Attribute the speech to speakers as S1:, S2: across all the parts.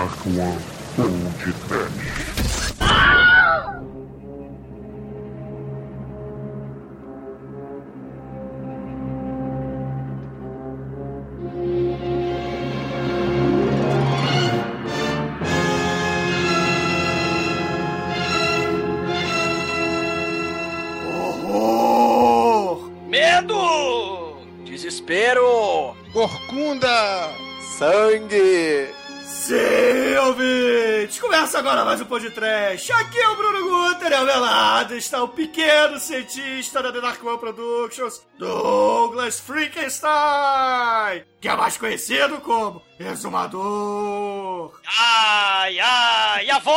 S1: Dark One Podcast.
S2: Horror! Aqui é o Bruno Guter, ao meu lado está o pequeno cientista da The Dark One Productions, Douglas Frankenstein, que é mais conhecido como Exumador.
S3: Ai, ai, avô!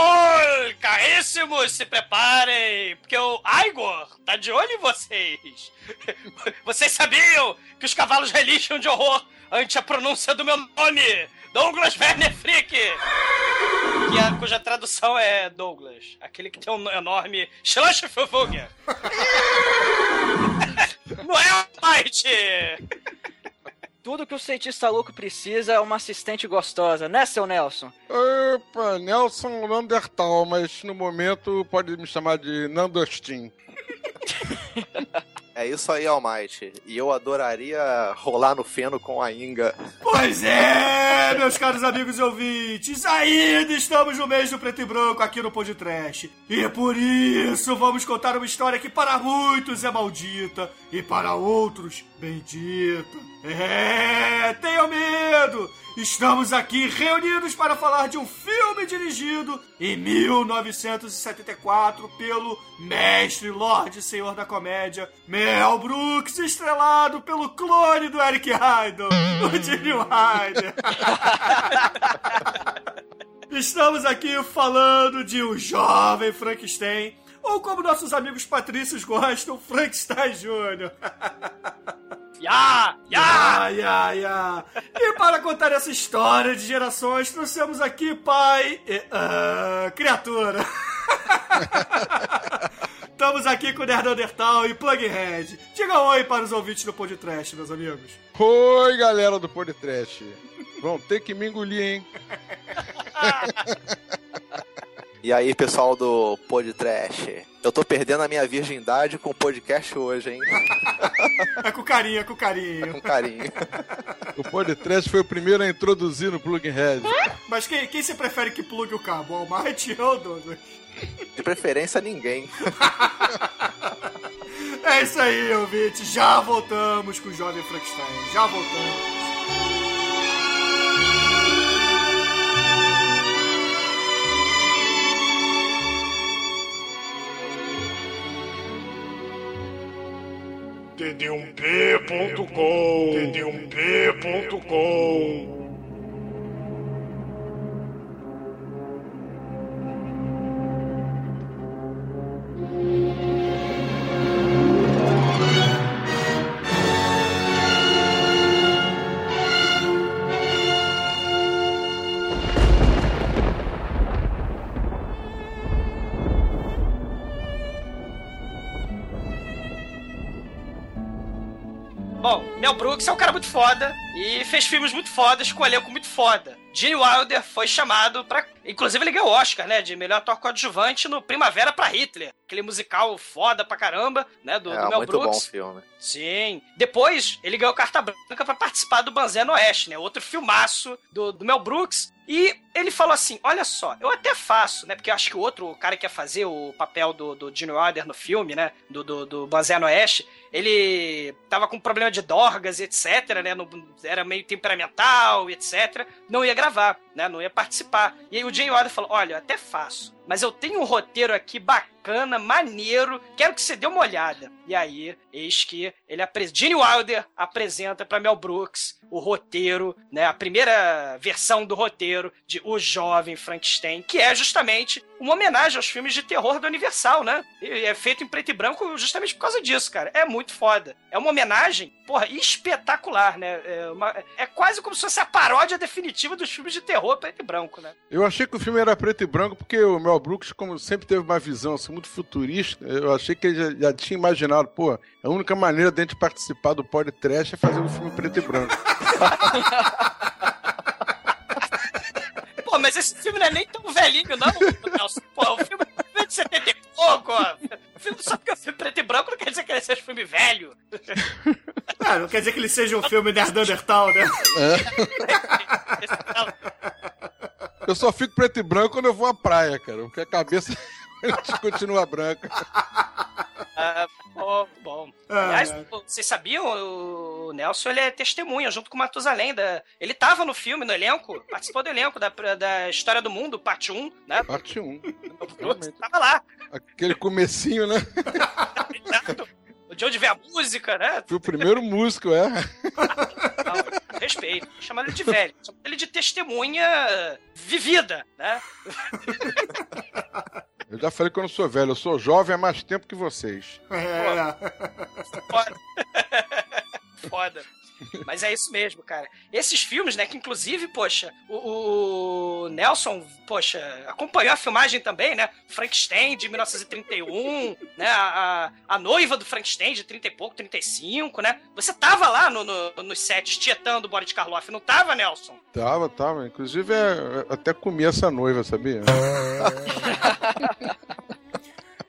S3: Caríssimos, se preparem, porque o Igor tá de olho em vocês. Vocês sabiam que os cavalos relixam de horror ante a pronúncia do meu nome? Douglas Werner Frick! Que a, cuja tradução é Douglas, aquele que tem um enorme Schlanschfufugger. Não é White!
S4: Tudo que o cientista louco precisa é uma assistente gostosa, né, seu Nelson?
S5: Opa, Nelson Landertal, mas no momento pode me chamar de Nandostin.
S6: É isso aí, Almighty. E eu adoraria rolar no feno com a Inga.
S2: Pois é, meus caros amigos e ouvintes, ainda estamos no mês do preto e branco aqui no Podcast. E por isso vamos contar uma história que para muitos é maldita e para outros bendita. É, tenham medo! Estamos aqui reunidos para falar de um filme dirigido em 1974 pelo mestre Lorde Senhor da Comédia Mel Brooks, estrelado pelo clone do Eric Idle, o Gene Wilder. Estamos aqui falando de um jovem Frankenstein, ou como nossos amigos patrícios gostam, Frankenstein Jr.
S3: Ya! Ya!
S2: Ya, ya, ya. E para contar essa história de gerações, trouxemos aqui pai e ah, criatura. Estamos aqui com o Nerdandertal e Plughead. Diga oi para os ouvintes do podcast, meus amigos.
S5: Oi, galera do podcast. Vão ter que me engolir, hein?
S6: E aí, pessoal do Podtrash? Eu tô perdendo a minha virgindade com o podcast hoje, hein?
S2: É com carinho, é com carinho.
S6: Com carinho.
S5: O podcast foi o primeiro a introduzir no Plughead.
S2: Mas quem, quem você prefere que plugue o cabo? O Almighty ou o Douglas?
S6: De preferência, ninguém.
S2: É isso aí, ouvinte. Já voltamos com o Jovem Frankenstein. Já voltamos.
S1: td1p.com td1p.com
S3: foda e fez filmes muito fodas com um elenco muito foda. Gene Wilder foi chamado pra. Inclusive, ele ganhou o Oscar, né? De melhor ator coadjuvante no Primavera pra Hitler. Aquele musical foda pra caramba, né? Do,
S6: É
S3: do Mel
S6: muito bom
S3: Brooks.
S6: filme.
S3: Sim. Depois, ele ganhou carta branca pra participar do Banzé no Oeste, né? Outro filmaço do, do Mel Brooks. E ele falou assim: Olha só, eu até faço, né? Porque eu acho que o outro cara que ia fazer o papel do, do Gene Wilder no filme, né? Do, do, do Banzé no Oeste, ele tava com problema de dorgas etc, né? No- era meio temperamental etc. Não ia gravar, né? Não ia participar. E aí o Gene Wilder falou: Olha, eu até faço. Mas eu tenho um roteiro aqui bacana, maneiro, quero que você dê uma olhada. E aí, eis que ele apresenta. Gene Wilder apresenta para Mel Brooks o roteiro, né? A primeira versão do roteiro de O Jovem Frankenstein, que é justamente uma homenagem aos filmes de terror da Universal, né? E é feito em preto e branco justamente por causa disso, cara. É muito foda. É uma homenagem, porra, espetacular, né? É, uma- é quase como se fosse a paródia definitiva dos filmes de terror preto e branco, né?
S5: Eu achei que o filme era preto e branco porque o Mel Brooks, como sempre teve uma visão assim, muito futurista, eu achei que ele já, já tinha imaginado, pô, a única maneira de a gente participar do podcast é fazer um filme preto e branco.
S3: Pô, mas esse filme não é nem tão velhinho, não, Nelson. Pô, o filme é de 70 e pouco, ó. O filme, só porque é um filme preto e branco não quer dizer que ele seja um filme velho.
S2: Ah, não quer dizer que ele seja um filme Nerdandertal, né?
S5: Eu só fico preto e branco quando eu vou à praia, cara. Porque a cabeça continua branca.
S3: Ah, bom, bom.
S2: Ah,
S3: Aliás,
S2: é.
S3: vocês sabiam, o Nelson ele é testemunha junto com o Matusalém. Da... Ele tava no filme, no elenco, participou do elenco da, da História do Mundo, parte 1, né?
S5: Parte 1.
S3: Realmente. Tava lá.
S5: Aquele comecinho, né?
S3: Exato. De onde vem a música, né?
S5: Foi o primeiro músico, é.
S3: Respeito. Chamaram ele de velho. Chamaram ele de testemunha vivida, né?
S5: Eu já falei que eu não sou velho, eu sou jovem há mais tempo que vocês.
S2: É.
S3: Foda. Foda. Mas é isso mesmo, cara. Esses filmes, né, que inclusive, poxa, o, o Nelson, poxa, acompanhou a filmagem também, né? Frankenstein de 1931, né? A, a, a noiva do Frankenstein de 30 e pouco, 35, né? Você tava lá no, no, nos sets tietando o Boris Karloff, não tava, Nelson?
S5: Tava, tava. Inclusive, é, eu até comi essa noiva, sabia?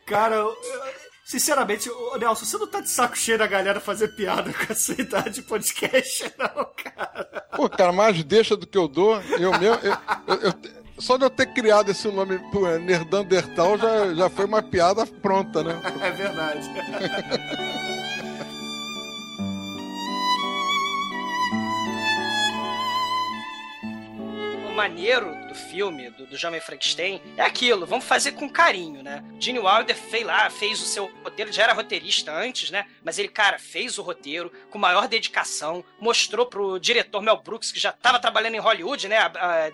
S2: Cara, eu- eu- sinceramente, ô, Nelson, você não tá de saco cheio da galera fazer piada com essa idade de podcast, não, cara.
S5: Pô, cara, mais deixa do que eu dou. Eu mesmo. eu- eu- eu- só de eu ter criado esse nome, Nerdandertal, já, já foi uma piada pronta, né?
S2: É verdade.
S3: o maneiro do filme, do, do Jovem Frankenstein, é aquilo, vamos fazer com carinho, né? Gene Wilder fez lá, fez o seu roteiro, já era roteirista antes, né? Mas ele, cara, fez o roteiro com maior dedicação, mostrou pro diretor Mel Brooks, que já estava trabalhando em Hollywood, né?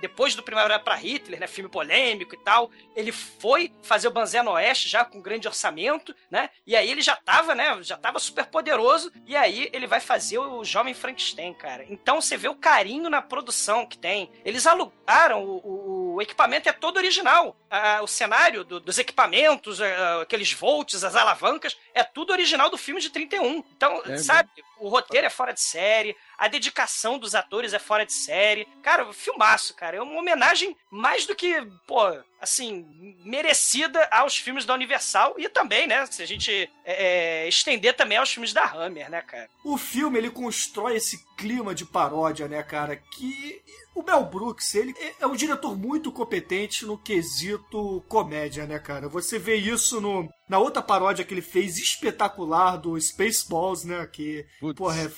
S3: depois do Primavera para Hitler, né? Filme polêmico e tal. Ele foi fazer o Banzé no Oeste já com grande orçamento, né? E aí ele já tava, né? Já tava super poderoso. E aí ele vai fazer o Jovem Frankenstein, cara. Então você vê o carinho na produção que tem. Eles alugaram o, o- o equipamento é todo original. Ah, o cenário do- dos equipamentos, ah, aqueles volts, as alavancas, é tudo original do filme de 31. Então,
S5: É
S3: sabe? O roteiro é fora de série, a dedicação dos atores é fora de série. Cara, filmaço, cara. É uma homenagem mais do que, pô, assim, merecida aos filmes da Universal e também, né? Se a gente é, é, estender também aos filmes da Hammer, né, cara?
S2: O filme, ele constrói esse clima de paródia, né, cara? Que o Mel Brooks, ele é- é um diretor muito competente no quesito comédia, né, cara? Você vê isso no, na outra paródia que ele fez espetacular do Spaceballs, né? Que,
S5: Putz.
S2: porra, é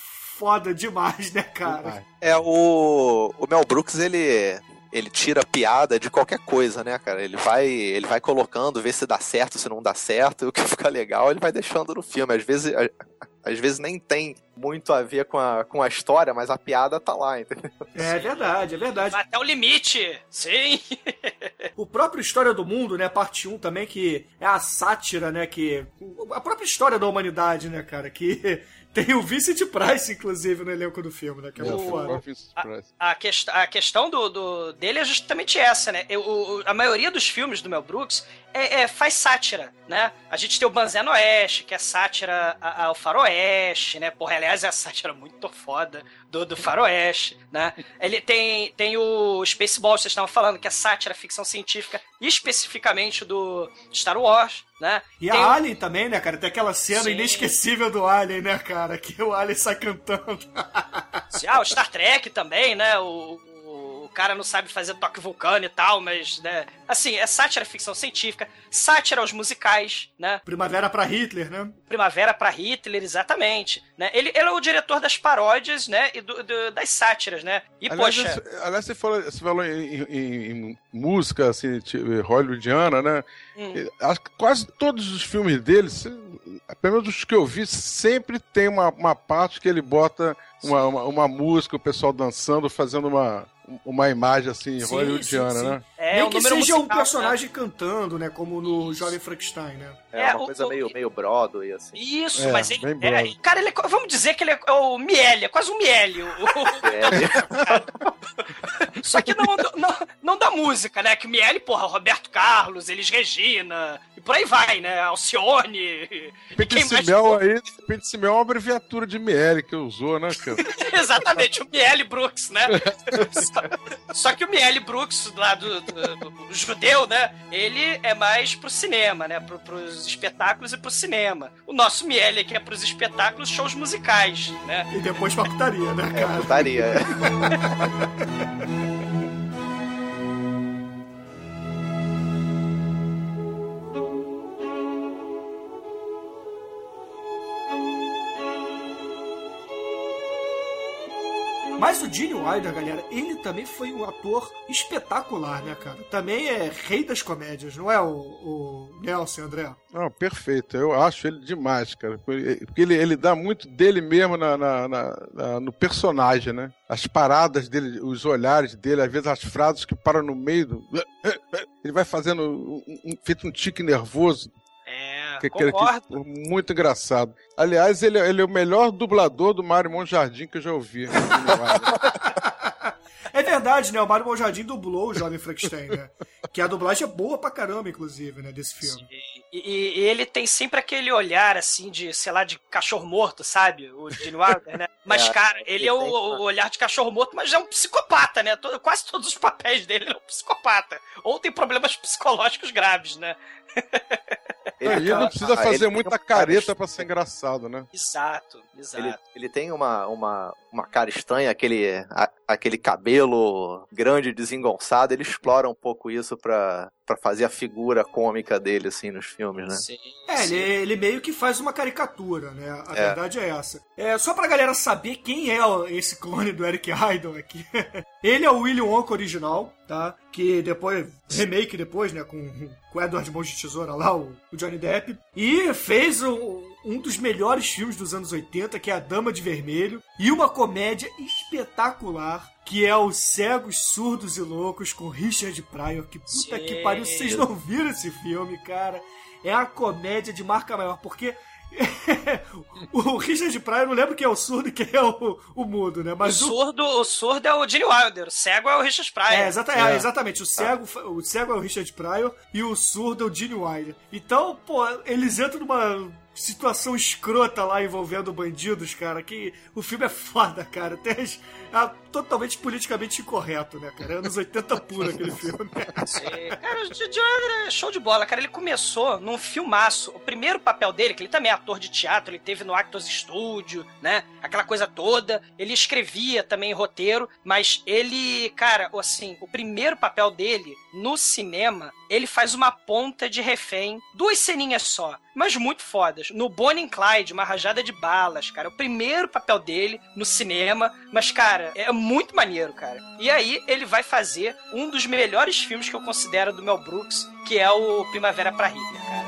S2: foda demais, né, cara?
S6: É, o, o Mel Brooks, ele, ele tira piada de qualquer coisa, né, cara? Ele vai, ele vai colocando, vê se dá certo, se não dá certo, e o que fica legal ele vai deixando no filme. Às vezes, a- às vezes nem tem muito a ver com a, com a história, mas a piada tá lá, entendeu?
S2: É verdade, é verdade.
S3: Até o limite, sim.
S2: O próprio História do Mundo, né, parte 1 também, que é a sátira, né, que... A própria história da humanidade, né, cara, que tem o Vincent Price, inclusive, no elenco do filme, né, que é,
S5: É, o Price.
S3: A, quest a questão do, do- dele é justamente essa, né? Eu- o- a maioria dos filmes do Mel Brooks é, é- faz sátira, né? A gente tem o Banzé no Oeste, que é sátira ao faroeste, né? Porra, aliás, é a sátira muito foda do, do faroeste, né? Ele tem, tem o Spaceballs, vocês estavam falando, que é sátira, ficção científica, especificamente do Star Wars, né?
S2: E
S3: Tem
S2: a
S3: o-
S2: Alien também, né, cara? Tem aquela cena
S3: Sim.
S2: inesquecível do Alien, né, cara? Que o Alien sai cantando.
S3: Ah, o Star Trek também, né? O cara não sabe fazer toque vulcano e tal, mas, né? Assim, é sátira ficção científica, sátira aos musicais, né?
S2: Primavera pra Hitler, né?
S3: Primavera para Hitler, exatamente. Né? Ele, ele é o diretor das paródias, né? E do- do- das sátiras, né? E,
S5: Aliás,
S3: poxa.
S5: você- aliás, você falou, você falou em, em- em música, assim, tipo, hollywoodiana, né?
S3: hum,
S5: Acho que quase todos os filmes dele, pelo menos os que eu vi, sempre tem uma, uma parte que ele bota uma, uma, uma música, o pessoal dançando, fazendo uma, uma imagem assim,
S2: Sim,
S5: hollywoodiana,
S2: sim, sim.
S5: né?
S3: é
S2: Nem
S3: um
S2: que seja um
S3: musical,
S2: personagem cantando, né? Como no Jovem Frankenstein, né?
S6: É,
S3: É,
S6: uma
S3: o-
S6: coisa
S3: o-
S6: meio, meio Broadway, assim.
S3: Isso,
S5: É,
S3: mas ele. é, cara, ele é, vamos dizer que ele é, é o Miele, é quase um Miele. o- o- Só que não, não, não da música, né? Que o Miele, porra, Roberto Carlos, Elis Regina, e por aí vai, né? Alcione. mais
S5: Penticimel aí, Penticimel é uma abreviatura de Miele que usou, né, cara?
S3: Exatamente, o Miele Brooks, né? só, só que o Miele Brooks, lá do, do- do judeu, né? Ele é mais pro cinema, né? Pro, pros espetáculos e pro cinema. O nosso Miele aqui é pros espetáculos, shows musicais, né?
S2: E depois pra putaria, né, cara?
S6: Putaria.
S2: Mas o Gene Wilder, galera, ele também foi um ator espetacular, né, cara? Também é rei das comédias, não é o, o Nelson André?
S5: Não, perfeito. Eu acho ele demais, cara. Porque ele, ele dá muito dele mesmo na, na- na- no personagem, né? As paradas dele, os olhares dele, às vezes as frases que param no meio do. Ele vai fazendo um, um- feito um tique nervoso. Que, que- muito engraçado. Aliás, ele, é- ele é o melhor dublador do Mário Monjardim que eu já ouvi.
S2: É verdade, né? O Mário Monjardim dublou o Jovem Frankenstein, né? Que a dublagem é boa pra caramba, inclusive, né, desse filme.
S3: E, e- e ele tem sempre aquele olhar, assim, de, sei lá, de cachorro morto, sabe? O Gene Wilder, né? Mas,
S6: É,
S3: cara, ele
S6: ele
S3: é o, o olhar de cachorro morto, mas é um psicopata, né? Todo- quase todos os papéis dele ele é um psicopata. Ou tem problemas psicológicos graves, né?
S5: E ele não precisa fazer
S6: ele
S5: muita careta pra ser engraçado, né?
S3: Exato, exato.
S6: Ele, ele tem uma, uma, uma cara estranha, aquele, a- aquele cabelo grande e desengonçado. Ele explora um pouco isso pra, pra fazer a figura cômica dele, assim, nos filmes, né?
S3: Sim,
S2: É,
S3: sim.
S2: ele, ele meio que faz uma caricatura, né? A
S6: É.
S2: verdade é essa. É, só pra galera saber quem é esse clone do Eric Idle aqui. ele é o William Wonka original, tá? Que depois, remake depois, né? Com, com o Edward Mãos de Tesoura lá, o, o Johnny Depp. E fez o- um dos melhores filmes dos anos 80, que é A Dama de Vermelho. E uma comédia espetacular, que é Os Cegos, Surdos e Loucos, com Richard Pryor. Que puta
S3: Sim.
S2: que pariu, vocês não viram esse filme, cara? É a comédia de marca maior, porque o Richard Pryor, não lembro quem é o surdo e quem é o, o mudo, né?
S3: O
S2: Mas o,
S3: surdo, o surdo é o Gene Wilder, o cego é o Richard Pryor.
S2: é, exata- é, exatamente. O cego, o cego é o Richard Pryor e o surdo é o Gene Wilder. Então, pô, eles entram numa situação escrota lá envolvendo bandidos, cara, que o filme é foda, cara. Tem as- é totalmente politicamente incorreto, né, cara? Anos 80 puro aquele filme.
S3: Sim. Cara, o Wilder é show de bola, cara. Ele começou num filmaço. O primeiro papel dele, que ele também é ator de teatro, ele teve no Actors Studio, né? Aquela coisa toda. Ele escrevia também roteiro, mas ele, cara, assim, o primeiro papel dele no cinema, ele faz uma ponta de refém, duas ceninhas só, mas muito fodas. No Bonnie and Clyde, uma rajada de balas, cara. O primeiro papel dele no cinema, mas, cara, é muito maneiro, cara. E aí ele vai fazer um dos melhores filmes que eu considero do Mel Brooks, que é o Primavera pra Hitler, cara.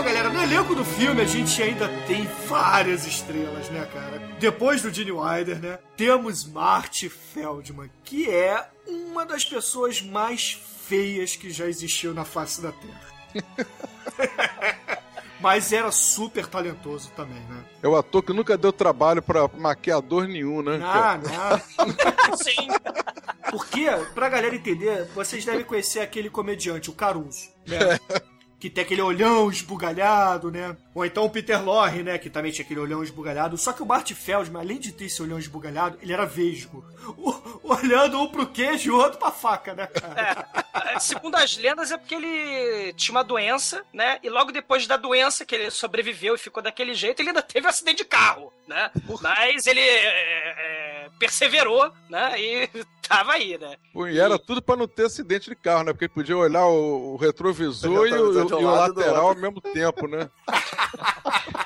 S2: Bom, galera, no elenco do filme a gente ainda tem várias estrelas, né, cara? Depois do Gene Wilder, né, temos Marty Feldman, que é uma das pessoas mais feias que já existiu na face da Terra. Mas era super talentoso também, né?
S5: É o ator que nunca deu trabalho pra maquiador nenhum, né?
S2: Ah, não.
S3: Sim.
S2: Porque, pra galera entender, vocês devem conhecer aquele comediante, o Caruso, né? Que tem aquele olhão esbugalhado, né? Ou então o Peter Lorre, né? Que também tinha aquele olhão esbugalhado. Só que o Bart Feldman, além de ter esse olhão esbugalhado, ele era vesgo. O- olhando um pro queijo e o outro pra faca, né, cara?
S3: É, Segundo as lendas, é porque ele tinha uma doença, né? E logo depois da doença, que ele sobreviveu e ficou daquele jeito, ele ainda teve um acidente de carro, né? Mas ele é, é, perseverou, né? E tava aí, né?
S5: Pô, e era tudo pra não ter acidente de carro, né? Porque ele podia olhar o, o retrovisor e o,
S6: retrovisor
S5: e o
S6: e do
S5: lateral ao mesmo tempo, né?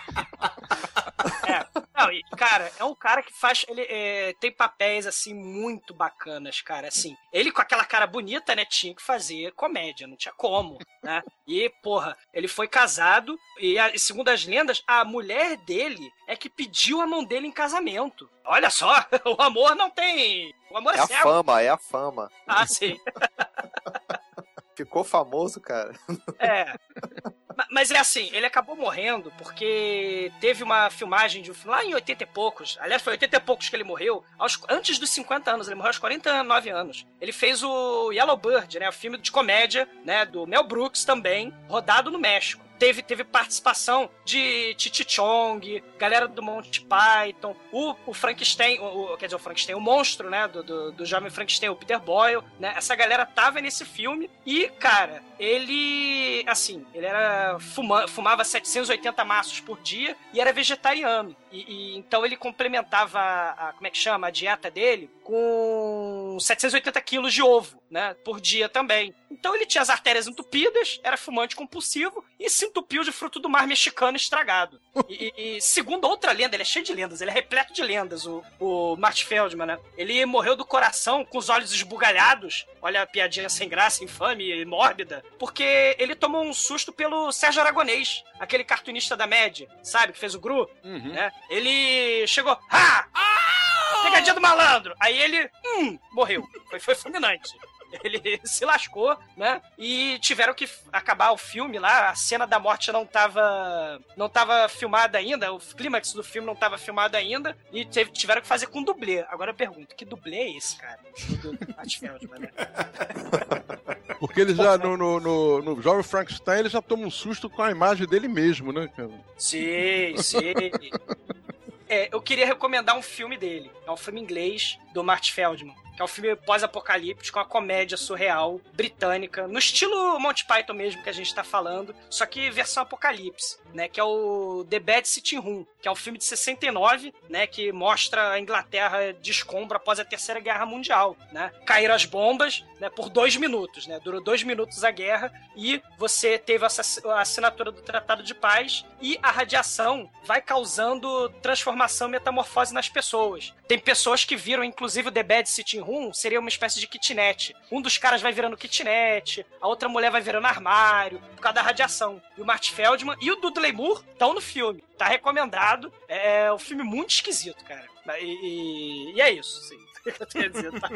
S3: E, cara, é um cara que faz. Ele é, tem papéis, assim, muito bacanas, cara. Assim, ele com aquela cara bonita, né? Tinha que fazer comédia, não tinha como, né? E, porra, ele foi casado e, a- segundo as lendas, a mulher dele é que pediu a mão dele em casamento. Olha só, o amor não tem. O amor é,
S6: É a
S3: cego.
S6: fama, é a fama.
S3: Ah, sim.
S6: Ficou famoso, cara.
S3: É. Ma- Mas é assim, ele acabou morrendo porque teve uma filmagem de um filme lá em 80 e poucos. Aliás, foi 80 e poucos que ele morreu. Aos, antes dos 50 anos, ele morreu aos 49 anos. Ele fez o Yellow Bird, né? O filme de comédia, né? Do Mel Brooks também, rodado no México. Teve, teve participação de Titi Chong, galera do Monty Python, o, o Frankenstein, o, o- quer dizer, o Frankenstein, o monstro, né, do, do, do jovem Frankenstein, o Peter Boyle, né, essa galera tava nesse filme e, cara, ele, assim, ele era, fuma, fumava 780 maços por dia e era vegetariano. E, e então ele complementava, a, a- como é que chama, a dieta dele com 780 quilos de ovo, né, por dia também. Então ele tinha as artérias entupidas, era fumante compulsivo e se entupiu de fruto do mar mexicano estragado. E, e- segundo outra lenda, ele é cheio de lendas, ele é repleto de lendas, o, o Marty Feldman, né? Ele morreu do coração com os olhos esbugalhados, olha a piadinha sem graça, infame e mórbida, porque ele tomou um susto pelo Sérgio Aragonês, aquele cartunista da média, sabe, que fez o Gru,
S5: Uhum.
S3: né? Ele chegou, ha! Pegadinha do malandro! Aí ele, hum, morreu. Foi, foi fulminante. Ele se lascou, né? E tiveram que acabar o filme lá. A cena da morte não tava, não tava filmada ainda. O clímax do filme não tava filmado ainda. E teve- tiveram que fazer com dublê. Agora eu pergunto, que dublê é esse, cara? Do Feldman, né?
S5: Porque ele já, no, no, no, no Jovem Frankenstein, ele já toma um susto com a imagem dele mesmo, né, cara?
S3: Sim, sim. É, eu queria recomendar um filme dele. É um filme inglês do Marty Feldman. Que é um filme pós-apocalíptico, uma comédia surreal, britânica, no estilo Monty Python mesmo que a gente tá falando, só que versão apocalipse, né? Que é o The Bad Sitting Room, que é um filme de 69, né? Que mostra a Inglaterra de escombro após a Terceira Guerra Mundial, né? Caíram as bombas, né? Por dois minutos, né? Durou dois minutos a guerra e você teve a assinatura do Tratado de Paz e a radiação vai causando transformação metamorfose nas pessoas. Tem pessoas que viram, inclusive, o The Bad Sitting Room seria uma espécie de kitnet. Um dos caras vai virando kitnet, a outra mulher vai virando armário, por causa da radiação. E o Marty Feldman e o Dudley Moore estão no filme. Tá recomendado. É um filme muito esquisito, cara. E, e- e é isso, sim. Dizer, tá?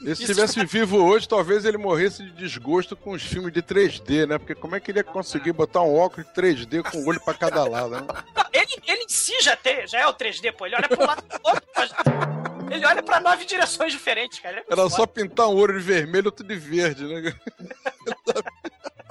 S5: E se estivesse vivo hoje, talvez ele morresse de desgosto com os filmes de 3D, né? Porque como é que ele ia conseguir botar um óculos de 3D com um olho pra cada lado, né?
S3: Ele, ele em si já, tem, já é o 3D, pô. Ele olha pro lado do outro. mas- Ele olha pra nove direções diferentes, cara. É
S5: Era
S3: foda.
S5: só pintar um olho de vermelho e outro de verde, né?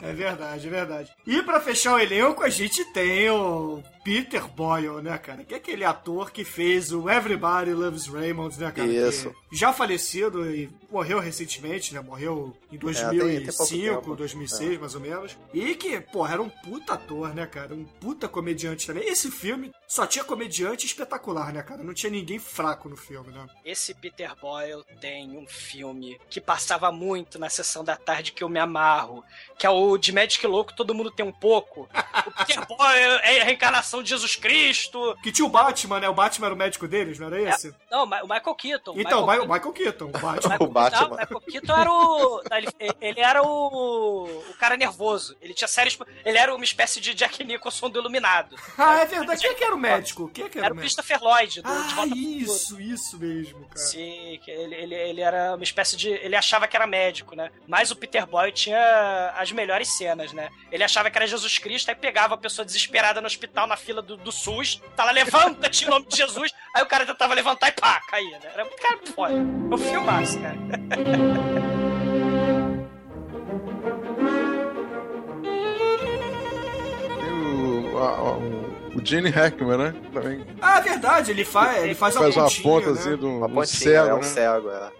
S2: É verdade, é verdade. E pra fechar o elenco, a gente tem o Peter Boyle, né, cara? Que é aquele ator que fez o Everybody Loves Raymond, né, cara?
S6: Isso.
S2: Que já falecido e morreu recentemente, né? Morreu em
S6: tem- tem pouco
S2: 2005,
S6: tempo.
S2: 2006, mais ou menos. E que, porra, era um puta ator, né, cara? Um puta comediante também. Esse filme só tinha comediante espetacular, né, cara? Não tinha ninguém fraco no filme, né?
S3: Esse Peter Boyle tem um filme que passava muito na sessão da tarde que eu me amarro, que é o de Magic Louco, todo mundo tem um pouco. O Peter Boyle é a reencarnação de Jesus Cristo.
S2: Que tinha o Batman, né? O Batman era o médico deles, não era esse?
S3: Não, o Michael Keaton.
S2: Então,
S3: Michael
S2: o Michael Keaton, o Batman.
S3: Michael,
S6: O Batman.
S3: Não, o Michael Keaton era o. não, Ele, ele era o. O cara nervoso. Ele tinha sérios. Ele era uma espécie de Jack Nicholson do Iluminado.
S2: Ah, é verdade. Quem é que era o médico? Quem é que era,
S3: Era
S2: o médico?
S3: Christopher Lloyd, do
S2: Ah, isso, isso mesmo, cara.
S3: Sim, ele, ele, ele era uma espécie de. Ele achava que era médico, né? Mas o Peter Boyle tinha as melhores cenas, né? Ele achava que era Jesus Cristo, aí pegava a pessoa desesperada no hospital, na fila do, do SUS, tá lá, levanta-te em nome de Jesus, aí o cara tentava levantar e pá, caía, né? Era um cara foda. É um filmaço, cara.
S5: Tem o, o, o Gene Hackman, né? Também
S2: Ah, é verdade, ele faz, ele faz,
S5: faz
S2: a
S5: uma
S2: pontinha,
S5: ponta
S2: né?
S5: assim um,
S6: Uma
S5: um
S6: pontinha,
S5: cego,
S6: é um
S5: né?
S6: cego, é.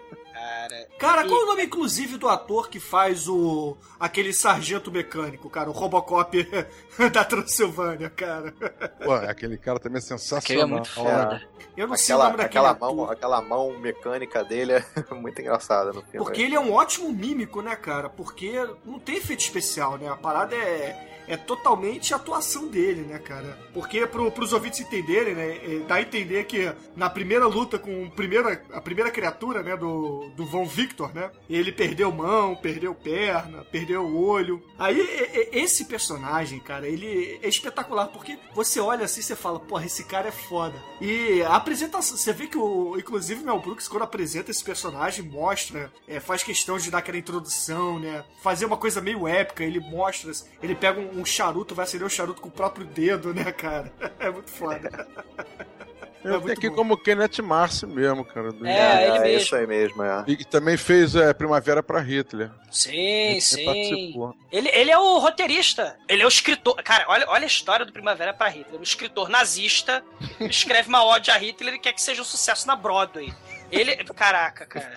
S3: Cara. E-
S2: qual é o nome, inclusive, do ator que faz o. aquele sargento mecânico, cara? O Robocop da Transilvânia, cara.
S5: Pô, aquele cara também é sensacional.
S4: Aquele é muito foda.
S2: Eu não sei o
S6: Aquela,
S2: nome daquele
S6: aquela,
S2: ator.
S6: mão, aquela mão mecânica dele é muito engraçada no filme.
S2: Porque ele é um ótimo mímico, né, cara? Porque não tem efeito especial, né? A parada é, é totalmente a atuação dele, né, cara? Porque pro, pros ouvintes entenderem, né, é, dá a entender que na primeira luta com o primeira, a primeira criatura, né, do, do Von Victor, né, ele perdeu mão, perdeu perna, perdeu o olho. Aí esse personagem, cara, ele é espetacular, porque você olha assim e você fala, porra, esse cara é foda. E a apresentação, você vê que o, inclusive, Mel Brooks, quando apresenta esse personagem, mostra, é, faz questão de dar aquela introdução, né, fazer uma coisa meio épica, ele mostra, ele pega um, um charuto, vai acender o charuto com o próprio dedo, né, cara? É muito foda.
S5: Eu é tenho aqui bom. como Kenneth Marcy mesmo, cara.
S4: Do... É, ele
S6: é,
S4: mesmo.
S6: isso aí mesmo, é.
S5: E também fez é, Primavera para Hitler.
S3: Sim, ele sim. Ele, ele é o roteirista. Ele é o escritor. Cara, olha, olha a história do Primavera para Hitler. Um escritor nazista escreve uma ode a Hitler e quer que seja um sucesso na Broadway. Ele. Caraca, cara.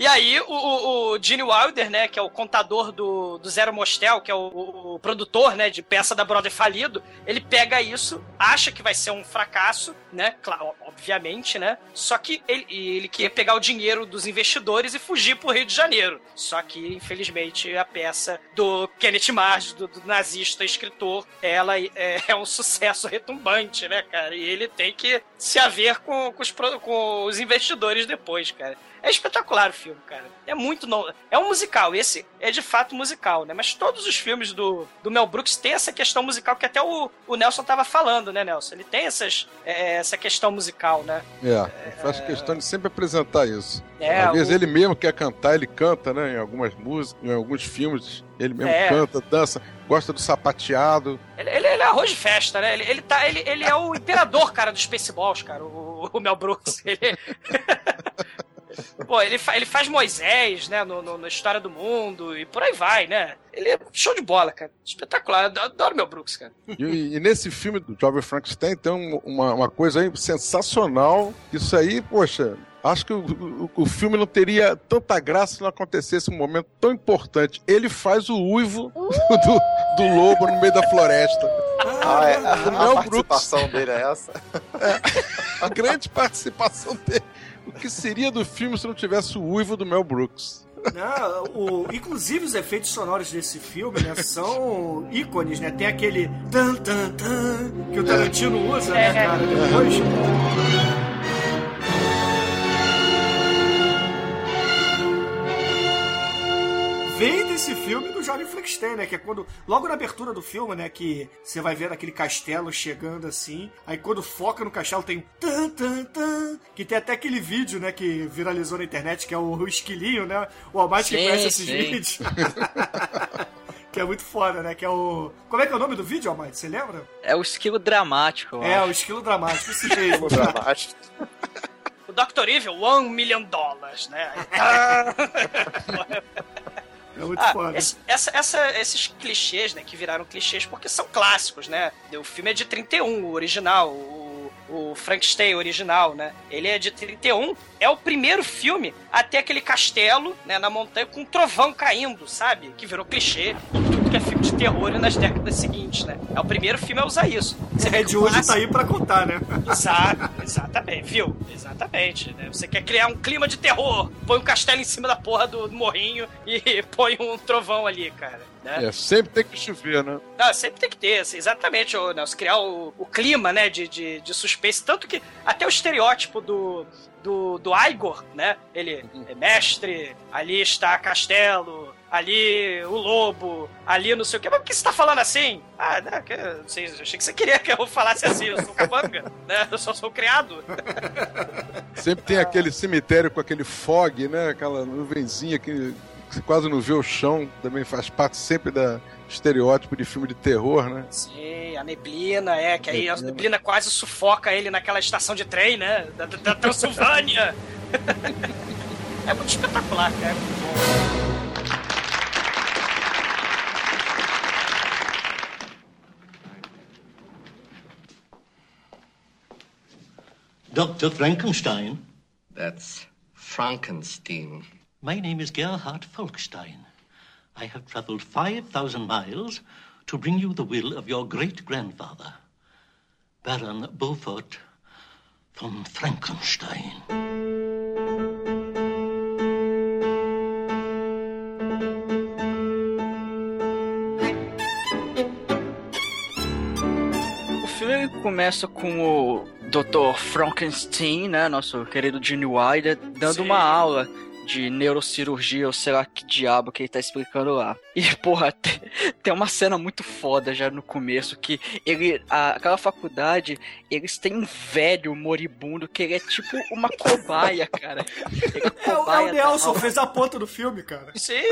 S3: E aí, o, o, Gene Wilder, né, que é o contador do, do Zero Mostel, que é o, o, produtor, né, de peça da Brother falido, ele pega isso, acha que vai ser um fracasso, né, claro, obviamente, né, só que ele, ele quer pegar o dinheiro dos investidores e fugir pro Rio de Janeiro. Só que, infelizmente, a peça do Kenneth Marge, do, do nazista escritor, ela é, é, um sucesso retumbante, né, cara, e ele tem que se haver com, com, os, com os investidores depois, cara. É espetacular o filme, cara. É muito. No... É um musical. Esse é de fato musical, né? Mas todos os filmes do, do Mel Brooks têm essa questão musical que até o, o Nelson tava falando, né, Nelson? Ele tem essas, é, essa questão musical, né?
S5: É, faz questão de sempre apresentar isso.
S3: É,
S5: Às vezes o... ele mesmo quer cantar, ele canta, né? Em algumas músicas, em alguns filmes. Ele mesmo é. canta, dança, gosta do sapateado.
S3: Ele, ele, ele, é arroz de festa, né? Ele, ele, tá, ele, ele é o imperador, cara, dos Spaceballs, cara, o, o Mel Brooks. Ele... Pô, ele, fa ele faz Moisés, né, no, no, na História do Mundo e por aí vai, né? Ele é show de bola, cara. Espetacular. Eu adoro meu Brooks, cara.
S5: E, e nesse filme do Jovem Frankenstein tem uma, uma coisa aí sensacional. Isso aí, poxa, Acho que o, o, o, filme não teria tanta graça se não acontecesse um momento tão importante. Ele faz o uivo do, do lobo no meio da floresta.
S6: Ah, é. A, a participação Brooks. dele é essa?
S5: É, a grande participação dele. O que seria do filme se não tivesse o uivo do Mel Brooks?
S2: Não, o, inclusive os efeitos sonoros desse filme, né, são ícones, né? Tem aquele tan tan tan que o Tarantino usa, né, cara, depois. Vem desse filme do Jovem Frankenstein, né? Que é quando, logo na abertura do filme, né? Que você vai ver aquele castelo chegando assim. Aí quando foca no castelo tem um tan, tan, tan. Que tem até aquele vídeo, né? Que viralizou na internet, que é o, o esquilinho, né? O Almighty que conhece esses sim. vídeos. que é muito foda, né? Que é o. Como é que é o nome do vídeo, Almighty? Você lembra?
S4: É o esquilo dramático.
S2: É, acho. o esquilo dramático, esse mesmo.
S6: dramático.
S3: O Dr. Evil, one million dollars, né?
S2: É muito ah, foda.
S3: Esse, essa, essa, esses clichês, né, que viraram clichês porque são clássicos, né? O filme é de 31, o original. O, o Frankenstein original, né? Ele é de 31. É o primeiro filme a ter aquele castelo, né, na montanha com um trovão caindo, sabe? Que virou clichê tudo que é filme de terror nas décadas seguintes, né? É o primeiro filme a usar isso.
S2: Você é de hoje tá aí pra contar, né?
S3: Exato, exatamente, viu? Exatamente. Né? Você quer criar um clima de terror, põe um castelo em cima da porra do morrinho e põe um trovão ali, cara. Né?
S5: É, sempre tem que chover, né?
S3: Não, sempre tem que ter, assim, exatamente, Nelson, criar o, o clima, né, de, de, de suspense, tanto que até o estereótipo do, do, do Igor, né, ele é mestre, ali está castelo, ali o lobo, ali não sei o que. Mas por que você tá falando assim? Ah, né, que, não sei, achei que você queria que eu falasse assim, eu sou capanga, né? Eu só sou criado.
S5: Sempre tem aquele cemitério com aquele fog, né? Aquela nuvenzinha que você quase não vê o chão, também faz parte sempre da estereótipo de filme de terror, né?
S3: Sim, a neblina, é, que aí a neblina quase sufoca ele naquela estação de trem, né? Da, da Transilvânia. é muito espetacular, cara. É muito bom.
S7: Dr. Frankenstein?
S8: That's Frankenstein.
S7: My name is Gerhard Falkstein. I have traveled 5,000 miles to bring you the will of your great grandfather, Baron Beaufort von Frankenstein.
S4: O filme começa com o Dr. Frankenstein, né, nosso querido Gene Wilder, dando
S3: Sim.
S4: uma aula de neurocirurgia, ou sei lá que diabo que ele tá explicando lá. E, porra, te- tem uma cena muito foda já no começo, que ele, a- aquela faculdade, eles têm um velho moribundo que ele é tipo uma cobaia, cara.
S2: É, o- é
S4: cobaia
S2: o
S4: da
S2: Nelson, fez a ponta do filme, cara.
S3: Sim,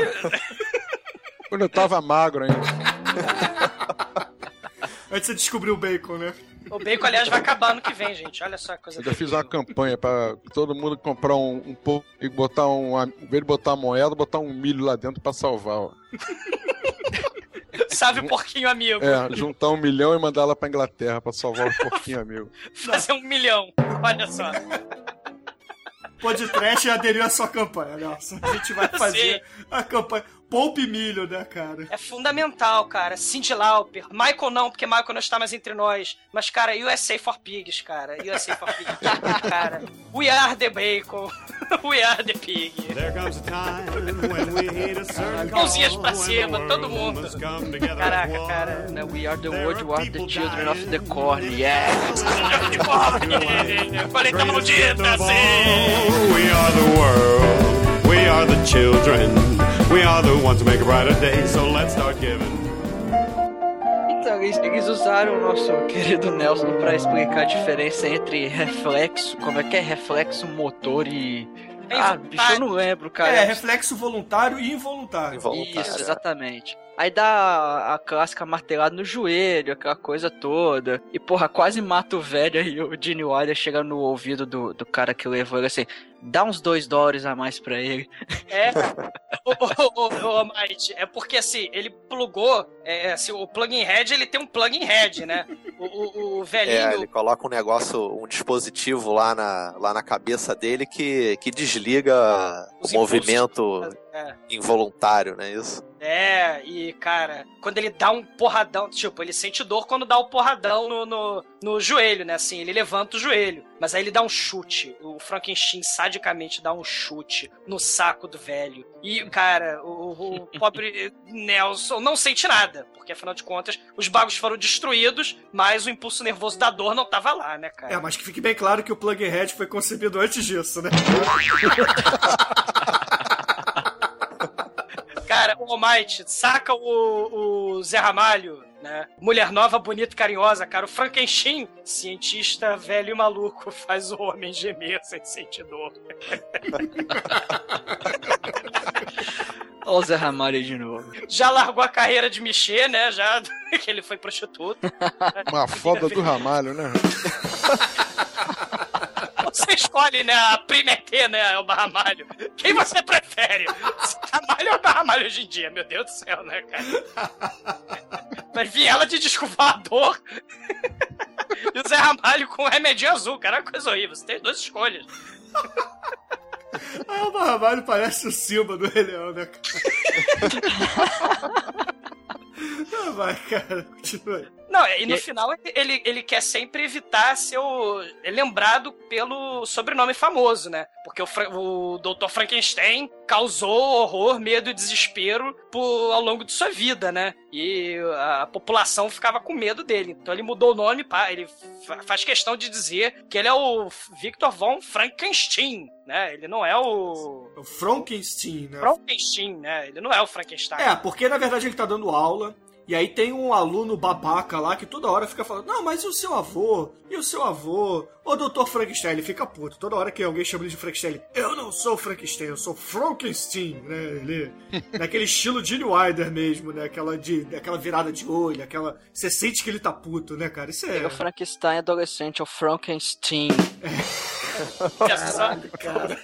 S5: Quando eu tava magro ainda.
S2: Antes você descobrir o bacon, né?
S3: O bacon, aliás, vai acabar no que vem, gente. Olha só a coisa.
S5: Eu já fiz uma campanha pra todo mundo comprar um, um pouco e botar um. Em vez de botar uma moeda, botar um milho lá dentro pra salvar. Ó.
S3: Sabe, porquinho amigo?
S5: É, juntar um milhão e mandar lá pra Inglaterra pra salvar o porquinho amigo.
S3: Fazer um milhão. Olha só.
S2: E aderiu à sua campanha, Nelson. A gente vai fazer a campanha. Poupe milho, né, cara?
S3: É fundamental, cara. Cindy Lauper. Michael não, porque Michael não está mais entre nós. Mas, cara, USA for Pigs, cara. USA for Pigs. cara. We are the bacon. We are the pig.
S9: There comes a time when we hit a certain
S3: Mãozinhas pra cima,
S9: the
S3: todo mundo. Caraca, cara.
S4: Né, We are the world, you
S9: are
S4: the children of the corn, yeah.
S9: Greatest of
S3: sim.
S9: all, We are the world. We are the children. We are the ones who make a brighter day. So let's start giving.
S4: Então, eles, usaram o nosso querido Nelson pra explicar a diferença entre reflexo, como é que é reflexo, motor e.
S3: É
S4: Ah, bicho, eu não lembro, cara.
S2: É, reflexo voluntário e involuntário.
S6: Involuntário.
S4: Isso, exatamente. Aí dá a, clássica martelada no joelho, aquela coisa toda. E, porra, quase mata o velho aí. O Gene Wilder chega no ouvido do, do cara que levou ele assim: dá uns dois dólares a mais pra ele.
S3: É. Ô, ô, ô, ô, Might, é porque assim, ele plugou. É, assim, o plugin head, ele tem um plugin head, né? O, o, o velhinho.
S6: É, ele coloca um negócio, um dispositivo lá na, lá na cabeça dele que, que desliga
S3: Os
S6: o movimento
S3: É.
S6: involuntário, né? Isso.
S3: É, e cara, quando ele dá um porradão, tipo, ele sente dor quando dá o porradão no, no, no joelho, né? Assim, ele levanta o joelho. Mas aí ele dá um chute. O Frankenstein sadicamente dá um chute no saco do velho. E, cara, o, o pobre Nelson não sente nada. Porque, afinal de contas, os bagos foram destruídos, mas o impulso nervoso da dor não tava lá, né, cara?
S2: É, mas que fique bem claro que o Plug Head foi concebido antes disso, né?
S3: Cara, o Almighty saca o, o Zé Ramalho, né? Mulher nova, bonita e carinhosa, cara. O Frankenstein, cientista velho e maluco, faz o homem gemer sem sentir dor.
S4: Olha o Zé Ramalho aí de novo.
S3: Já largou a carreira de mexer, né? Já que ele foi prostituto.
S5: Uma foda do ramalho, né?
S3: Você escolhe, né? A Primetê, né? O Barramalho. Quem você prefere? Ramalho ou Barramalho hoje em dia? Meu Deus do céu, né, cara? Vai vir ela de desculpador. E o Zé Ramalho com o remedinho azul, cara. É uma coisa horrível. Você tem duas escolhas.
S2: Ah, o Barramalho parece o Simba do Rei Leão, né, cara? ah, vai, cara, continua aí.
S3: Não, e no
S4: E-
S3: final ele- ele, quer sempre evitar ser o- é lembrado pelo sobrenome famoso, né? Porque o, Fra- o Dr. Frankenstein causou horror, medo e desespero por, ao longo de sua vida, né? E a população ficava com medo dele. Então ele mudou o nome, pá, ele fa- faz questão de dizer que ele é o Victor von Frankenstein, né? Ele não é o
S2: O Frankenstein, né?
S3: Frankenstein, né? Ele não é o Frankenstein.
S2: É, porque na verdade ele tá dando aula. E aí tem um aluno babaca lá que toda hora fica falando: Não, mas e o seu avô? E o seu avô? Ô, doutor Frankenstein, ele fica puto. Toda hora que alguém chama ele de Frankenstein, ele, eu não sou Frankenstein, eu sou Frankenstein, né? Ele. naquele estilo Gene Wilder mesmo, né? Aquela, de, aquela virada de olho, aquela. Você sente que ele tá puto, né, cara? Isso
S4: é
S2: é.
S4: o Frankenstein adolescente, é o Frankenstein.
S3: Caralho, cara.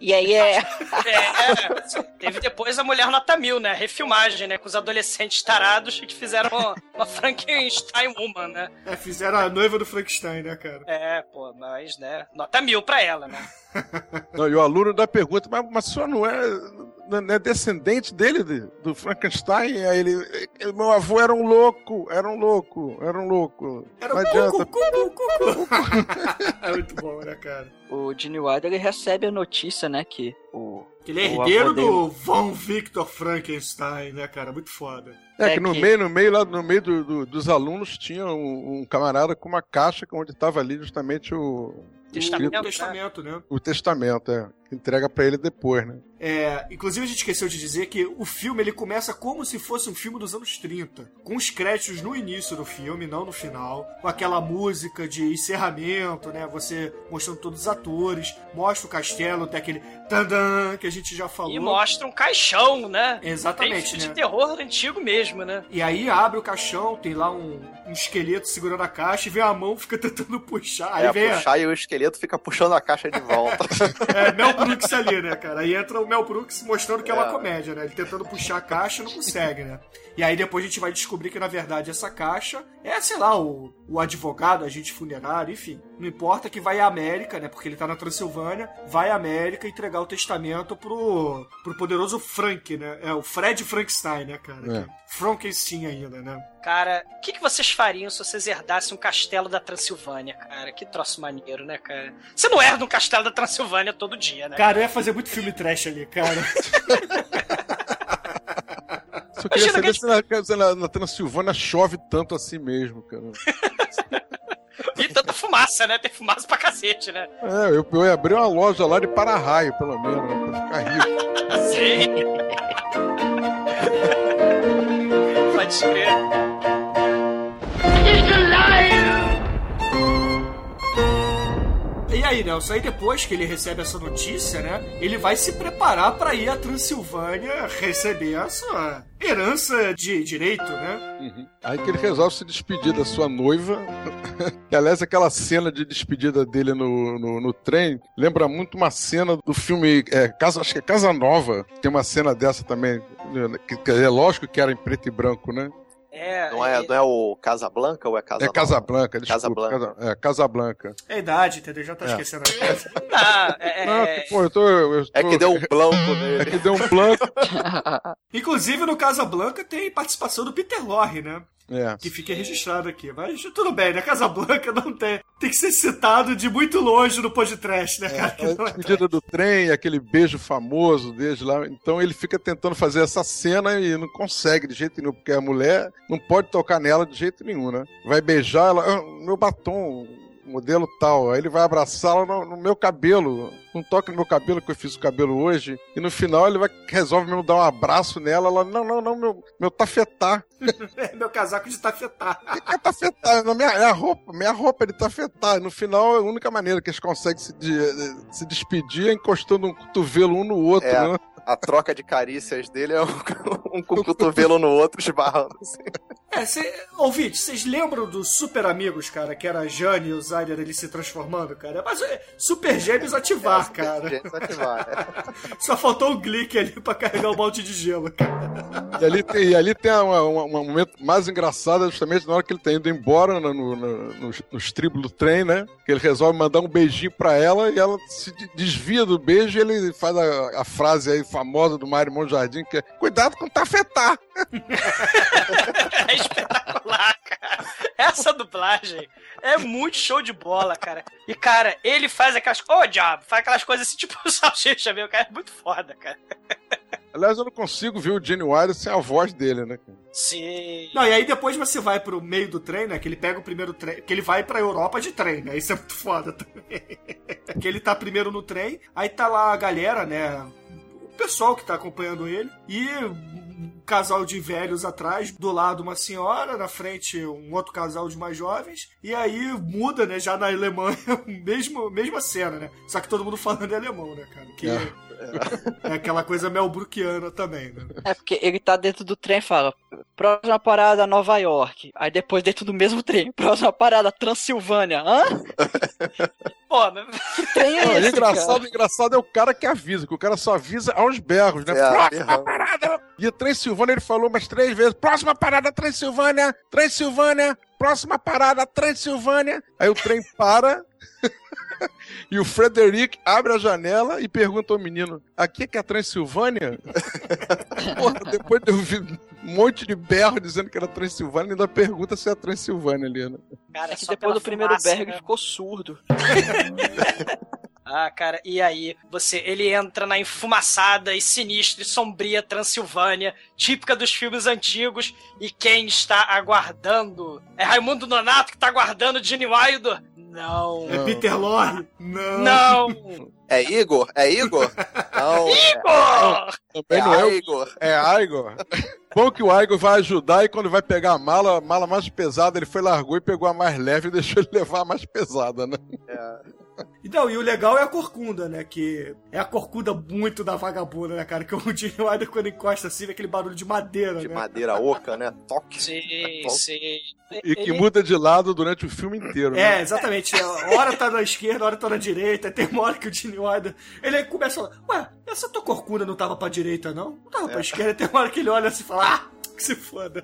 S4: E aí é.
S3: É, teve depois a Mulher Nota Mil, né? Refilmagem, né? Com os adolescentes tarados que fizeram uma, uma Frankenstein Woman, né?
S2: É, fizeram a noiva do Frankenstein, né, cara?
S3: É, pô, mas, né? Nota mil pra ela, né?
S5: Não, e o aluno da pergunta, mas, mas só não é. não é descendente dele, de- do Frankenstein. Aí ele, ele- Meu avô era um louco, era um louco, era um louco.
S2: Era um
S5: adianta.
S2: cucu, cucu. É muito bom, né, cara?
S4: O Gene Wilder ele recebe a notícia, né, que o
S2: Que ele é
S4: O
S2: herdeiro do Von Victor Frankenstein, né, cara? Muito foda.
S5: É,
S4: É
S5: que no
S4: que-
S5: meio, no meio, lá no meio do- do- dos alunos tinha um, um camarada com uma caixa onde estava ali justamente o,
S3: Testamento,
S2: O
S3: né?
S2: testamento, né?
S5: o testamento, é. Entrega pra ele depois, né?
S2: É, inclusive a gente esqueceu de dizer que o filme ele começa como se fosse um filme dos anos 30, com os créditos no início do filme, não no final, com aquela música de encerramento, né? Você mostrando todos os atores, mostra o castelo, tem aquele tandã que a gente já falou.
S3: E mostra um caixão, né?
S2: Exatamente,
S3: de
S2: né?
S3: terror antigo mesmo, né?
S2: E aí abre o caixão, tem lá um, um esqueleto segurando a caixa e vem a mão fica tentando puxar. Aí
S6: É,
S2: vem a-
S6: puxar e o esqueleto fica puxando a caixa de volta.
S2: É, Mel Brooks ali, né, cara? Aí entra o Mel Brooks mostrando que é uma
S6: É.
S2: comédia, né? Ele tentando puxar a caixa e não consegue, né? E aí depois a gente vai descobrir que, na verdade, essa caixa é, sei lá, o, o advogado, agente funerário, enfim. Não importa que vai à América, né? Porque ele tá na Transilvânia, vai à América entregar o testamento pro, pro poderoso Frank, né? É o Fred Frankenstein, né, cara?
S5: É.
S2: Frankenstein ainda, né?
S3: Cara, o que, que vocês fariam se vocês herdassem um castelo da Transilvânia, cara? Que troço maneiro, né, cara? Você não herda um castelo da Transilvânia todo dia, né?
S2: Cara, eu ia fazer muito filme trash ali, cara.
S5: Só queria
S3: Imagina
S5: saber
S3: que-
S5: se na, se na, na Transilvânia chove tanto assim mesmo, cara.
S3: E tanta fumaça, né? Tem fumaça pra cacete, né?
S5: É, eu, eu ia abrir uma loja lá de para-raio, pelo menos, né, pra ficar rico.
S3: Sim. Pode crer.
S2: Aí, Nelson, aí depois que ele recebe essa notícia, né, ele vai se preparar pra ir à Transilvânia receber a sua herança de direito, né?
S5: Uhum. Aí que ele resolve se despedir da sua noiva. e, aliás, aquela cena de despedida dele no, no, no trem lembra muito uma cena do filme é, Casa, acho que é Casa Nova. Tem uma cena dessa também. né, Que, que é lógico que era em preto e branco, né?
S3: É,
S6: Não é, não é o Casablanca ou é Casa
S5: É? Casablanca, desculpa.
S6: Casablanca.
S5: Casa, é, Casablanca.
S2: É idade, entendeu? Já tá
S5: É.
S2: esquecendo a coisa.
S3: Não, é,
S5: Não,
S3: é,
S5: pô, eu tô, eu
S6: É
S5: tô-
S6: que deu um blanco
S5: É
S6: nele.
S5: que deu um blanco.
S2: Inclusive, no Casablanca tem participação do Peter Lorre, né?
S5: É.
S2: Que fica registrado aqui. Mas tudo bem, né? Casablanca não tem. Tem que ser citado de muito longe no podcast, né, cara? Que
S5: A
S2: é-
S5: do trem, aquele beijo famoso desde lá. Então ele fica tentando fazer essa cena e não consegue de jeito nenhum, porque a mulher não pode tocar nela de jeito nenhum, né? Vai beijar ela, "Ah, meu batom, modelo tal. Aí ele vai abraçá-la no, no meu cabelo. Não toca no meu cabelo, que eu fiz o cabelo hoje. E no final ele vai, resolve mesmo dar um abraço nela. Ela, não, não, não, meu, meu tafetá.
S2: É meu casaco de tafetá.
S5: É tafetá, na minha, é a roupa, minha roupa é de tafetá. No final, a única maneira que eles conseguem se, de- se despedir é encostando um cotovelo um no outro,
S6: É.
S5: né?
S6: A troca de carícias dele é um, um o cotovelo no outro, esbarrando. Assim.
S2: É, cê, ouvinte, vocês lembram dos Super Amigos, cara? Que era a Jane e o Zyder eles se transformando, cara? Mas é Super Gêmeos ativar, cara.
S6: Gente, ativar, é.
S2: Só faltou um glick ali pra carregar o balde de gelo, cara.
S5: E ali tem, e ali tem uma- uma- um momento mais engraçado, justamente na hora que ele tá indo embora no, no, no, nos, nos tribos do trem, né? Que ele resolve mandar um beijinho pra ela e ela se de- desvia do beijo e ele faz a, a frase aí famosa do Mário Monjardim, que é Cuidado com tafetá!
S3: espetacular, cara. Essa dublagem é muito show de bola, cara. E, cara, ele faz aquelas. Ô, diabo! Faz aquelas coisas assim, tipo salsicha, meu, cara. É muito foda, cara.
S5: Aliás, eu não consigo ver o Gene Wilder sem a voz dele, né? cara?
S3: Sim.
S2: Não, e aí depois você vai pro meio do trem, né? Que ele pega o primeiro trem. Que ele vai pra Europa de trem, né? Isso é muito foda também. que ele tá primeiro no trem, aí tá lá a galera, né? O pessoal que tá acompanhando ele. E um casal de velhos atrás, do lado uma senhora, na frente um outro casal de mais jovens. E aí muda, né? Já na Alemanha, mesmo, mesma cena, né? Só que todo mundo falando em alemão, né, cara? Que
S5: É.
S2: é, aquela coisa melbruquiana também, né?
S4: É porque ele tá dentro do trem e fala: próxima parada Nova York. Aí depois dentro do mesmo trem, próxima parada Transilvânia. Hã?
S3: Pô, mas-
S4: Que trem é
S5: Não,
S4: esse?
S5: engraçado,
S4: cara?
S5: engraçado é o cara que avisa, que o cara só avisa aos berros, né?
S6: É,
S5: Próxima
S6: berrando.
S5: parada! E a Transilvânia ele falou umas três vezes: próxima parada, Transilvânia! Transilvânia! Próxima parada, Transilvânia! Aí o trem para. E o Frederic abre a janela e pergunta ao menino: aqui é que é a Transilvânia? Porra, depois de ouvir um monte de berro dizendo que era Transilvânia, ainda pergunta se é a Transilvânia ali, né?
S3: Cara,
S4: É que depois do primeiro
S3: fumaça,
S4: berro
S3: né?
S4: ele ficou surdo.
S3: Ah, cara, e aí? Você, ele entra na enfumaçada e sinistra e sombria Transilvânia, típica dos filmes antigos, e quem está aguardando? É Raimundo Nonato que está aguardando Gene Wilder? Não.
S2: É Peter Lorre? Não.
S3: Não!
S6: É Igor? É Igor? Não. é-
S3: Igor!
S5: Também
S6: É
S5: não é o
S6: Igor.
S5: É Igor. Bom que o Igor vai ajudar e quando vai pegar a mala, a mala mais pesada, ele foi, largou e pegou a mais leve e deixou ele levar a mais pesada, né?
S2: Então, e o legal é a corcunda, né? Que é a corcunda muito da vagabunda, né, cara? Que o Gene Wilder, quando encosta assim, vê aquele barulho de madeira,
S6: De
S2: né?
S6: madeira oca, né? Toque.
S3: Sim,
S6: Bom.
S3: sim.
S5: E que muda de lado durante o filme inteiro, né?
S2: É, exatamente. A hora tá na esquerda, a hora tá na direita. Tem uma hora que o Gene Wilder... Ele aí começa a falar, ué, essa tua corcunda não tava pra direita, não? Não tava pra esquerda. Tem uma hora que ele olha assim e fala, ah, que se foda.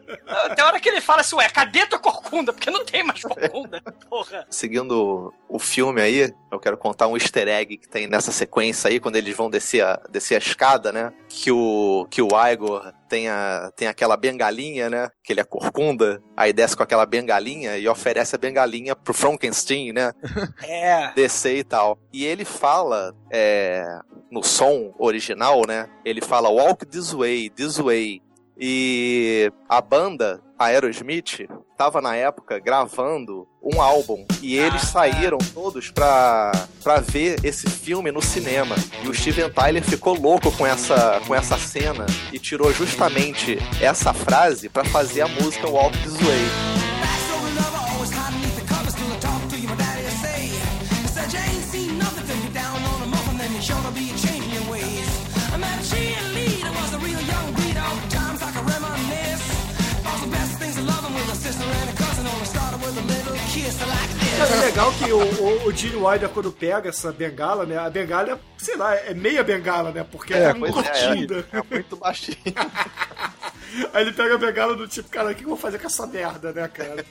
S3: Tem hora que ele fala assim, ué, cadê tua corcunda? Porque não tem mais corcunda, porra.
S6: Seguindo o filme aí, eu quero contar um easter egg que tem nessa sequência aí, quando eles vão descer a, descer a escada, né? Que o, que o Igor tem, a, tem aquela bengalinha, né? Que ele é corcunda, aí desce com aquela bengalinha e oferece a bengalinha pro Frankenstein, né?
S3: É.
S6: descer e tal. E ele fala, é, no som original, né? Ele fala Walk This Way, This Way. E a banda Aerosmith tava na época gravando um álbum e eles saíram todos pra, pra ver esse filme no cinema. E o Steven Tyler ficou louco com essa, com essa cena e tirou justamente essa frase pra fazer a música Walk This Way.
S2: Cara, é legal que o, o, o Gene Wilder, quando pega essa bengala, né? A bengala é, sei lá, é meia bengala, né? Porque é,
S5: É,
S2: uma
S6: pois é,
S2: cortina.
S6: É muito baixinho.
S2: Aí ele pega a bengala do tipo, cara, o que eu vou fazer com essa merda, né, cara?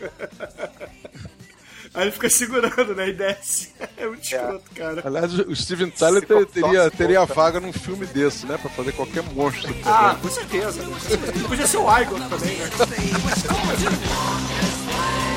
S2: Aí ele fica segurando, né? E desce. É muito escroto, cara.
S5: Aliás, o Steven Tyler
S6: Se for
S5: te- teria, teria vaga num filme desse, né? Pra fazer qualquer monstro.
S2: Ah, com certeza. com certeza. Podia ser o Igor também, né?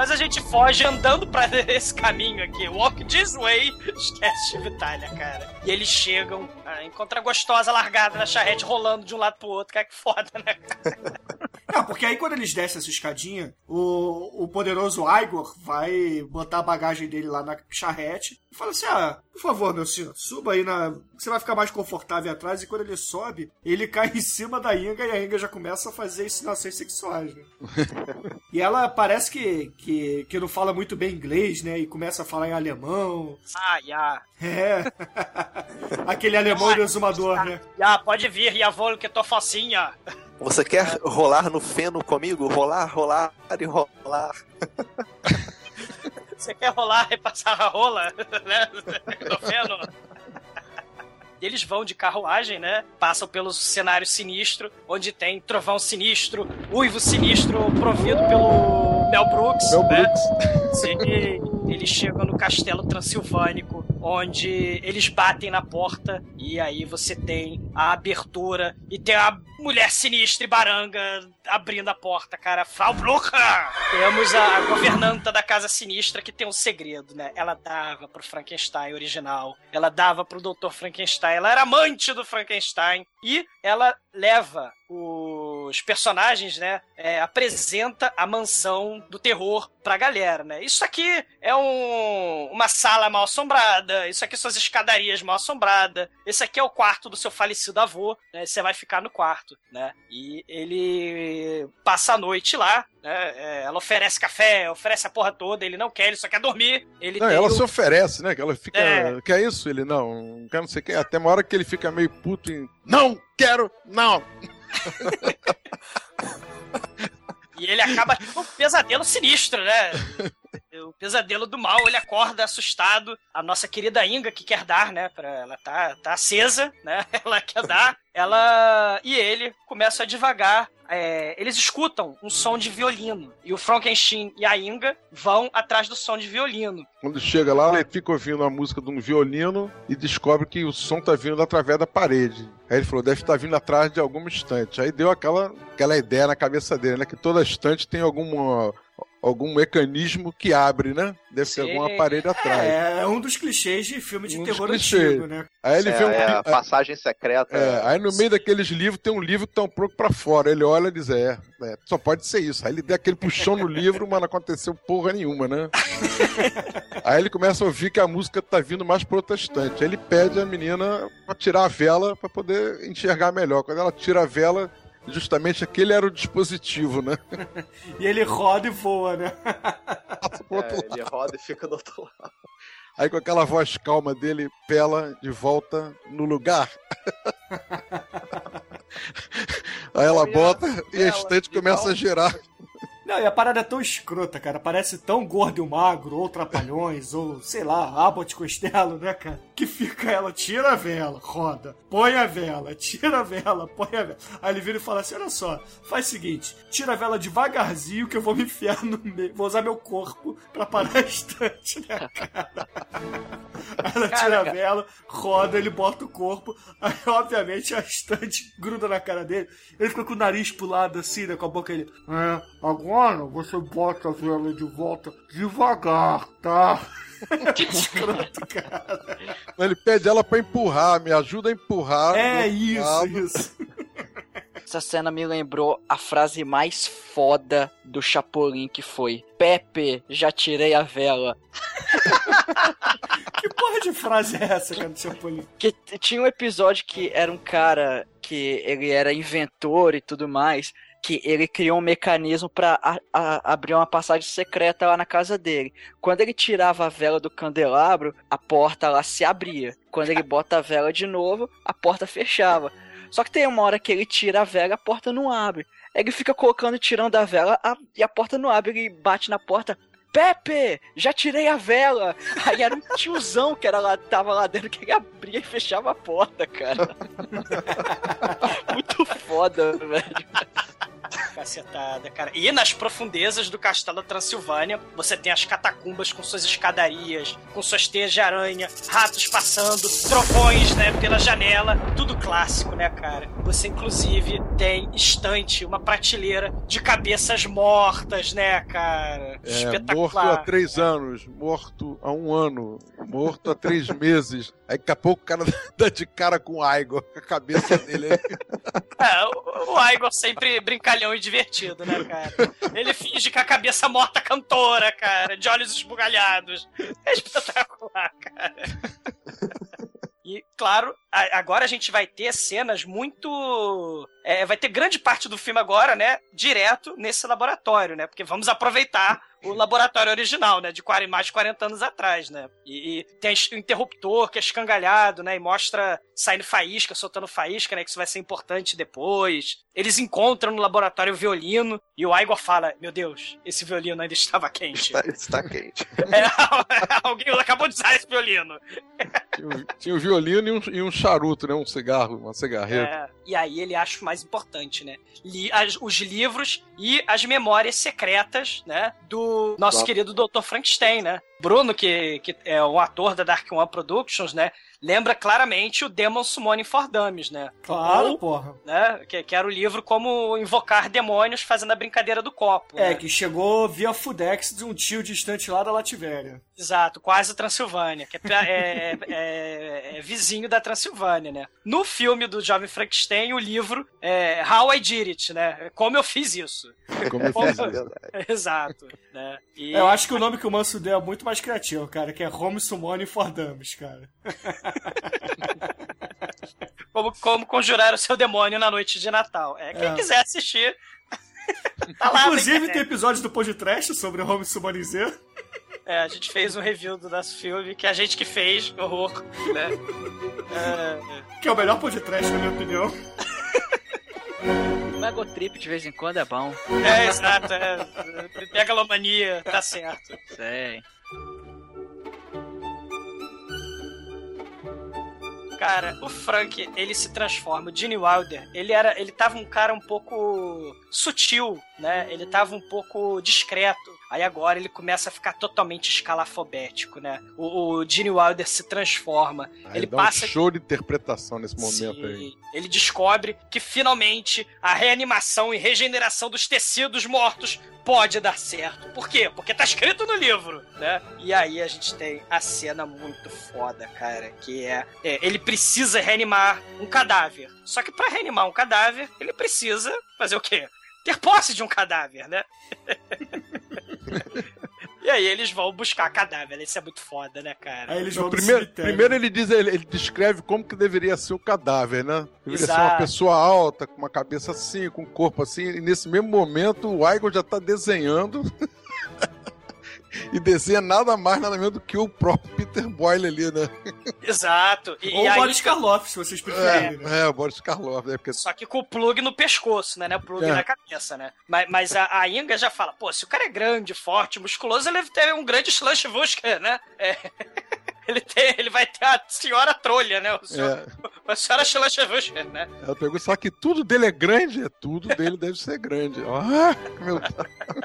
S3: Mas a gente foge andando pra esse caminho aqui. Walk this way. Esquece de Vitália, cara. E eles chegam, ah, encontram a gostosa largada na charrete rolando de um lado pro outro. Cara, que foda, né?
S2: Ah, porque aí quando eles descem essa escadinha, o, o poderoso Igor vai botar a bagagem dele lá na charrete e fala assim: Ah, por favor, meu senhor, suba aí na. Você vai ficar mais confortável atrás. E quando ele sobe, ele cai em cima da Inga e a Inga já começa a fazer insinuações sexuais, né? e ela parece que, que, que não fala muito bem inglês, né? E começa a falar em alemão.
S3: Ah, já.
S2: É. Aquele alemão do exumador, né?
S3: Já, pode vir, já vou que tô facinha.
S6: Você quer rolar no feno comigo? Rolar, rolar e rolar.
S3: Você quer rolar e passar a rola, né? No feno? E eles vão de carruagem, né? Passam pelo cenário sinistro, onde tem trovão sinistro, uivo sinistro provido pelo Mel Brooks.
S5: Mel
S3: né?
S5: Brooks.
S3: E eles chegam no castelo transilvânico, onde eles batem na porta e aí você tem a abertura e tem a mulher sinistra e baranga abrindo a porta, cara. Frau Brucker! Temos a governanta da Casa Sinistra que tem um segredo, né? Ela dava pro Frankenstein original, ela dava pro Dr. Frankenstein, ela era amante do Frankenstein e ela leva os personagens, né? é, apresenta a mansão do terror pra galera, né? Isso aqui é um, uma sala mal assombrada, isso aqui são as escadarias mal assombradas, esse aqui é o quarto do seu falecido avô, né? Você vai ficar no quarto, né? E ele passa a noite lá, né? É, ela oferece café, oferece a porra toda, ele não quer, ele só quer dormir. Ele
S5: Não, ela
S3: o-
S5: se oferece, né? Que ela fica.
S3: É.
S5: Quer isso? Ele não, não quer não sei o que. Até uma hora que ele fica meio puto e. Não quero, não!
S3: E ele acaba tendo um pesadelo sinistro, né? O pesadelo do mal, ele acorda assustado. A nossa querida Inga, que quer dar, né? Pra, ela tá, tá acesa, né? Ela quer dar. Ela e ele começam a devagar. É, eles escutam um som de violino. E o Frankenstein e a Inga vão atrás do som de violino.
S5: Quando chega lá, ele fica ouvindo a música de um violino e descobre que o som tá vindo através da parede. Aí ele falou, deve estar vindo atrás de alguma estante. Aí deu aquela, aquela ideia na cabeça dele, né? Que toda estante tem alguma algum mecanismo que abre, né? Deve
S3: Sim.
S5: ter algum aparelho atrás.
S2: É, é um dos clichês de filme de
S5: Um
S2: terror antigo, né?
S5: Aí ele
S6: é,
S5: vê um
S6: é a
S5: li-
S6: passagem secreta.
S5: é, aí no meio daqueles livros tem um livro que tá um pouco pra fora. Ele olha e diz: é, é, só pode ser isso. Aí ele dá aquele puxão no livro, mas não aconteceu porra nenhuma, né? aí ele começa a ouvir que a música tá vindo mais protestante. Aí ele pede a menina pra tirar a vela pra poder enxergar melhor. Quando ela tira a vela, justamente aquele era o dispositivo, né?
S2: E ele roda e voa, né?
S6: É, ele roda e fica do outro lado.
S5: Aí com aquela voz calma dele, Pela de volta no lugar. Aí ela bota e a estante começa a girar.
S2: Não, e a parada é tão escrota, cara. Parece tão gordo e magro, ou trapalhões, ou sei lá, Abbott Costello, né, cara? Que fica ela, tira a vela, roda, põe a vela, tira a vela, põe a vela. Aí ele vira e fala assim: olha só, faz o seguinte, tira a vela devagarzinho que eu vou me enfiar no meio, vou usar meu corpo pra parar a estante, né, cara? Aí ela tira a vela, roda, ele bota o corpo, aí obviamente a estante gruda na cara dele, ele fica com o nariz pulado assim, né, com a boca ele. É, agora você bota a vela de volta devagar, tá? que escroto, cara.
S5: Ele pede ela pra empurrar, me ajuda a empurrar.
S2: É isso,
S5: lado.
S2: isso.
S4: Essa cena me lembrou a frase mais foda do Chapolin que foi Pepe, já tirei a vela.
S2: Que porra de frase é essa, cara, do Chapolin?
S4: Que tinha um episódio que era um cara que ele era inventor e tudo mais, que ele criou um mecanismo pra a- a- abrir uma passagem secreta lá na casa dele. Quando ele tirava a vela do candelabro, a porta lá se abria. Quando ele bota a vela de novo, a porta fechava. Só que tem uma hora que ele tira a vela, a porta não abre. Ele fica colocando e tirando a vela a- e a porta não abre. Ele bate na porta. Pepe, já tirei a vela. Aí era um tiozão que era lá, tava lá dentro que ele abria e fechava a porta, cara. Muito foda, velho.
S3: Cacetada, cara. E nas profundezas do castelo da Transilvânia, você tem as catacumbas com suas escadarias, com suas teias de aranha, ratos passando, trovões, né, pela janela. Tudo clássico, né, cara? Você, inclusive, tem estante, uma prateleira de cabeças mortas, né, cara?
S5: É,
S3: Espetacular.
S5: morto há três anos, morto há um ano, morto há três meses. Aí daqui a pouco o cara dá de cara com o Igor, com a cabeça dele.
S3: É, o, o Igor sempre brincalhão e divertido, né, cara? Ele finge que a cabeça morta cantora, cara, de olhos esbugalhados. É espetacular, cara. E, claro, agora a gente vai ter cenas muito. é, vai ter grande parte do filme agora, né? Direto nesse laboratório, né? Porque vamos aproveitar o laboratório original, né? De 40, mais de 40 anos atrás, né? E, e tem o interruptor que é escangalhado, né? E mostra saindo faísca, soltando faísca, né? Que isso vai ser importante depois. Eles encontram no laboratório o violino e o Igor fala: Meu Deus, esse violino ainda estava quente.
S6: Está, está quente.
S3: É, alguém acabou de usar esse violino.
S5: Tinha, um- tinha um violino e um, e um charuto, né? Um cigarro, uma cigarreta.
S3: É, e aí ele acha o mais importante, né? Li- as- os livros e as memórias secretas, né? Do nosso
S6: Claro.
S3: querido Dr. Frankenstein, né? Bruno, que, que é um ator da Dark One Productions, né? Lembra claramente o Demon Summoning for Dummies, né?
S2: Claro,
S3: Ou,
S2: porra.
S3: né? Que, que era o livro como invocar demônios fazendo a brincadeira do copo.
S2: É,
S3: né?
S2: que chegou via Fudex de um tio distante lá da Lativéria.
S3: Exato, quase Transilvânia, que é, pra- é- é- é vizinho da Transilvânia, né? No filme do Jovem Frankenstein, o livro é How I Did It, né? Como eu fiz isso.
S5: Como eu fiz isso.
S3: Exato, né? E-
S2: Eu acho que o nome que o Manso deu é muito mais criativo, cara, que é Home Summoning for Dummies, cara.
S3: como, como conjurar o seu demônio na noite de Natal. É, quem
S2: É.
S3: quiser assistir, tá lá
S2: Inclusive, tem episódio do podcast sobre Home Summoning Z.
S3: É, a gente fez um review do nosso filme, que a gente que fez, horror, né? É,
S2: Que é o melhor podcast, na minha opinião.
S4: Um ego trip de vez em quando é bom.
S3: É, exato. É. Megalomania, tá certo.
S4: Sei.
S3: Cara, o Frank, ele se transforma. O Gene Wilder, ele era, ele tava um cara um pouco sutil, né? Ele tava um pouco discreto. Aí agora ele começa a ficar totalmente escalafobético, né? O, o Gene Wilder se transforma.
S5: Aí
S3: ele passa
S5: um show de interpretação nesse momento
S3: Sim.
S5: aí.
S3: Ele descobre que finalmente a reanimação e regeneração dos tecidos mortos pode dar certo. Por quê? Porque tá escrito no livro, né? E aí a gente tem a cena muito foda, cara, que é, é, ele precisa reanimar um cadáver. Só que pra reanimar um cadáver, ele precisa fazer o quê? Ter posse de um cadáver, né? E aí eles vão buscar cadáver. Isso é muito foda, né, cara?
S2: Aí eles vão
S5: primeiro, primeiro ele diz, ele, ele descreve como que deveria ser o cadáver, né? Deveria ser uma
S3: Exato.
S5: pessoa alta, com uma cabeça assim, com um corpo assim, e nesse mesmo momento o Igor já tá desenhando. e desenha nada mais, nada menos do que o próprio Peter Boyle ali, né?
S3: Exato. E,
S2: Ou
S3: e
S2: o
S3: aí,
S2: Boris Karloff, se vocês preferirem. né?
S5: É, o Boris Karloff, né? Porque
S3: Só que com o plug no pescoço, né? né? O plug
S5: É.
S3: na cabeça, né? Mas, mas a, a Inga já fala, pô, se o cara é grande, forte, musculoso, ele deve ter um grande slush Vusker, né? É. Ele, tem, ele vai ter a senhora trolha, né? O senhor, A senhora slush Vusker, né?
S5: ela pegou, só que tudo dele é grande? É, tudo dele deve ser grande. Ah, meu Deus.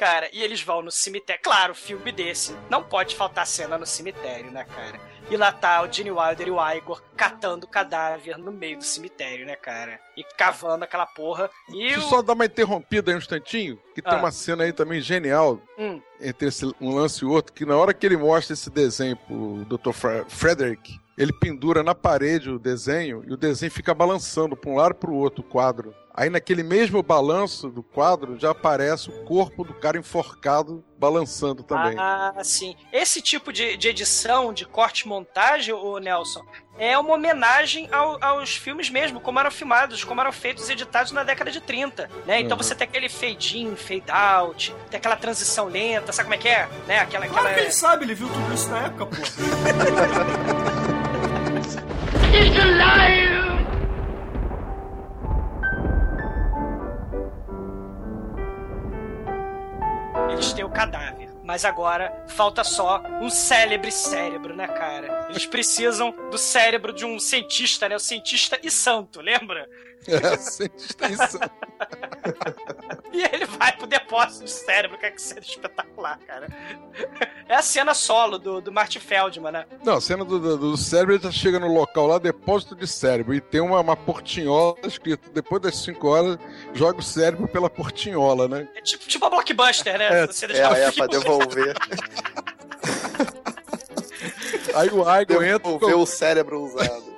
S3: Cara, e eles vão no cemitério. Claro, filme desse. Não pode faltar cena no cemitério, né, cara? E lá tá o Gene Wilder e o Igor catando o cadáver no meio do cemitério, né, cara? E cavando aquela porra. E
S5: Deixa eu só dar uma interrompida aí um instantinho, que tem
S3: Ah.
S5: uma cena aí também genial
S3: Hum,
S5: entre esse, um lance e outro, que na hora que ele mostra esse desenho pro Dr. Fre- Frederick, ele pendura na parede o desenho e o desenho fica balançando para um lado para o outro o quadro. Aí naquele mesmo balanço do quadro já aparece o corpo do cara enforcado balançando também.
S3: Ah, sim. Esse tipo de, de edição, de corte montagem, o Nelson, é uma homenagem ao- aos filmes mesmo, como eram filmados, como eram feitos e editados na década de 30, né? Então
S5: Uhum.
S3: você tem aquele fade in, fade out, tem aquela transição lenta, sabe como é que é? Né? Aquela,
S2: Claro
S3: aquela...
S2: que ele sabe, ele viu tudo isso na época, pô.
S3: Eles têm o cadáver. Mas agora falta só um célebre cérebro, né, cara? Eles precisam do cérebro de um cientista, né? O cientista e santo, lembra?
S5: É, cientista isso.
S3: E ele vai pro depósito de cérebro, que é que cena espetacular, cara. É a cena solo do, do Martin Feldman, né?
S5: Não, a cena do, do, do cérebro, ele já chega no local lá, depósito de cérebro, e tem uma, uma portinhola escrito, depois das 5 horas, joga o cérebro pela portinhola, né?
S3: É tipo, tipo a blockbuster, né?
S5: É,
S3: Você
S6: É,
S3: deixa
S6: é
S3: filme-
S6: pra devolver,
S5: Aí o Igor entra
S6: devolver
S5: com,
S6: o cérebro usado.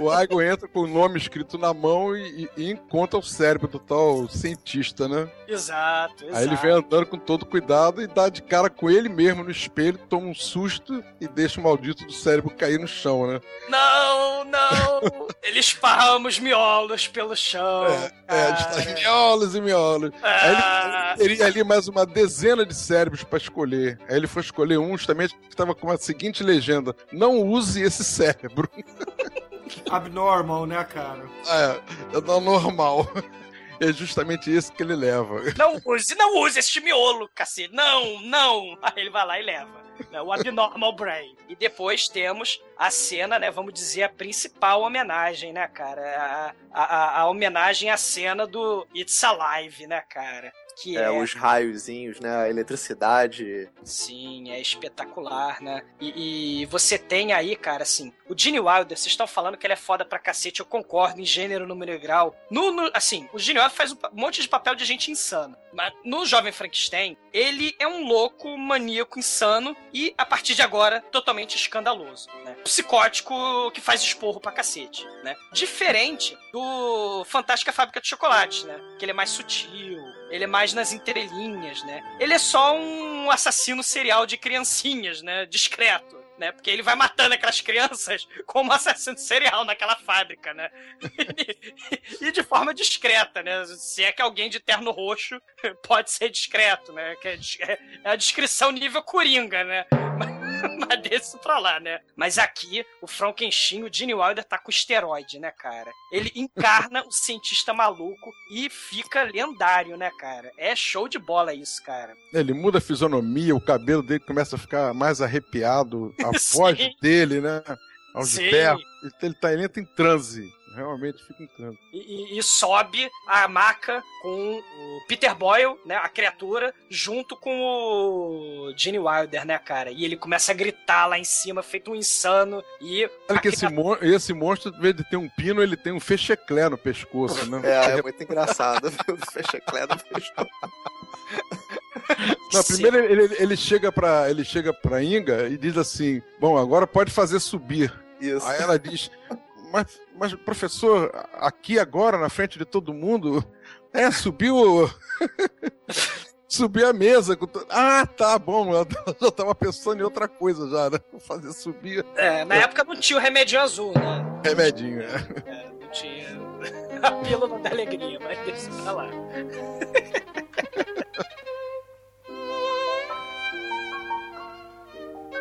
S5: O Igor entra com o nome escrito na mão e, e- encontra o cérebro do tal cientista, né?
S3: Exato, exato.
S5: Aí ele vem andando com todo cuidado e dá de cara com ele mesmo no espelho, toma um susto e deixa o maldito do cérebro cair no chão, né?
S3: Não, não! ele esparrama os miolos pelo chão.
S5: É, a gente tá miolos e miolos. Aí ele
S3: Ah,
S5: teria ali mais uma dezena de cérebros pra escolher. Aí ele foi escolher um justamente que estava com a seguinte legenda: Não use esse cérebro.
S2: Abnormal, né, cara?
S5: É, é do normal. É justamente esse que ele leva.
S3: não use, não use este miolo, cacete. Não, não! Aí ele vai lá e leva. né, O Abnormal Brain. E depois temos a cena, né? Vamos dizer, a principal homenagem, né, cara? A, a, a homenagem à cena do It's Alive, né, cara? Que
S6: É,
S3: é,
S6: os raiozinhos, né? A eletricidade.
S3: Sim, é espetacular, né? E, e você tem aí, cara, assim, o Gene Wilder, vocês estão falando que ele é foda pra cacete, eu concordo em gênero, número e grau. No, no- assim, o Gene Wilder faz um monte de papel de gente insana. Mas no Jovem Frankenstein, ele é um louco, maníaco, insano e, a partir de agora, totalmente escandaloso, né? Psicótico que faz esporro pra cacete, né? Diferente do Fantástica Fábrica de Chocolate, né? Que ele é mais sutil, ele é mais nas entrelinhas, né? Ele é só um assassino serial de criancinhas, né? Discreto. Né? Porque ele vai matando aquelas crianças como assassino serial naquela fábrica, né? e de forma discreta, né? Se é que alguém de terno roxo pode ser discreto, né? Que é, dis- é a descrição nível Coringa, né? Mas- Mas desse pra lá, né? Mas aqui, o Frankenstein, o Gene Wilder tá com esteroide, né, cara? Ele encarna o cientista maluco e fica lendário, né, cara? É show de bola isso, cara.
S5: Ele muda a fisionomia, o cabelo dele começa a ficar mais arrepiado, a voz dele, né? Aos
S3: Sim.
S5: berros. Ele, tá, ele entra em transe. Realmente fica em transe.
S3: E, e- e sobe a maca com o Peter Boyle, né, a criatura, junto com o Gene Wilder, né, cara? E ele começa a gritar lá em cima, feito um insano, e...
S5: Olha que esse, mon- esse monstro, em vez de ter um pino, ele tem um fecheclé no pescoço, né?
S6: É, é muito engraçado. Fecha Clé no pescoço.
S5: Não, primeiro ele, ele- ele chega pra, ele chega pra Inga e diz assim: Bom, agora pode fazer subir.
S6: Isso.
S5: Aí ela diz: Mas, mas professor, aqui agora, na frente de todo mundo, é, subiu. Subiu a mesa. to- Ah, tá bom. Eu já tava pensando em outra coisa já, né? Vou fazer subir
S3: É, na época não tinha o remedinho azul, né?
S5: remedinho. é.
S3: É, não tinha a pílula da alegria, mas deixa pra lá.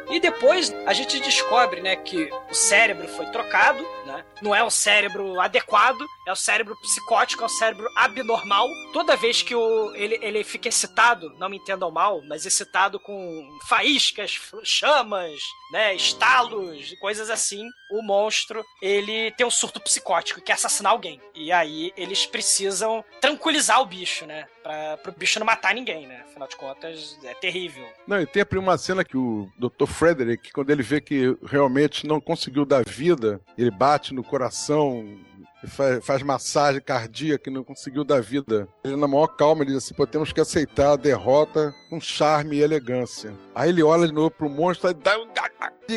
S3: E depois a gente descobre, né, que o cérebro foi trocado, né? Não é um cérebro adequado, é o cérebro psicótico, é o cérebro abnormal. Toda vez que o, ele, ele fica excitado, não me entendam mal, mas excitado com faíscas, chamas, né, estalos, coisas assim, o monstro, ele tem um surto psicótico, quer assassinar alguém. E aí eles precisam tranquilizar o bicho, né? Pra, pro bicho não matar ninguém, né? Afinal de contas, é terrível.
S5: Não, e tem uma cena que o Dr. Frederick, quando ele vê que realmente não conseguiu dar vida, ele bate no coração, e faz, faz massagem cardíaca e não conseguiu dar vida. Ele, na maior calma, ele diz assim: pô, temos que aceitar a derrota com charme e elegância. Aí ele olha de novo pro monstro, aí dá um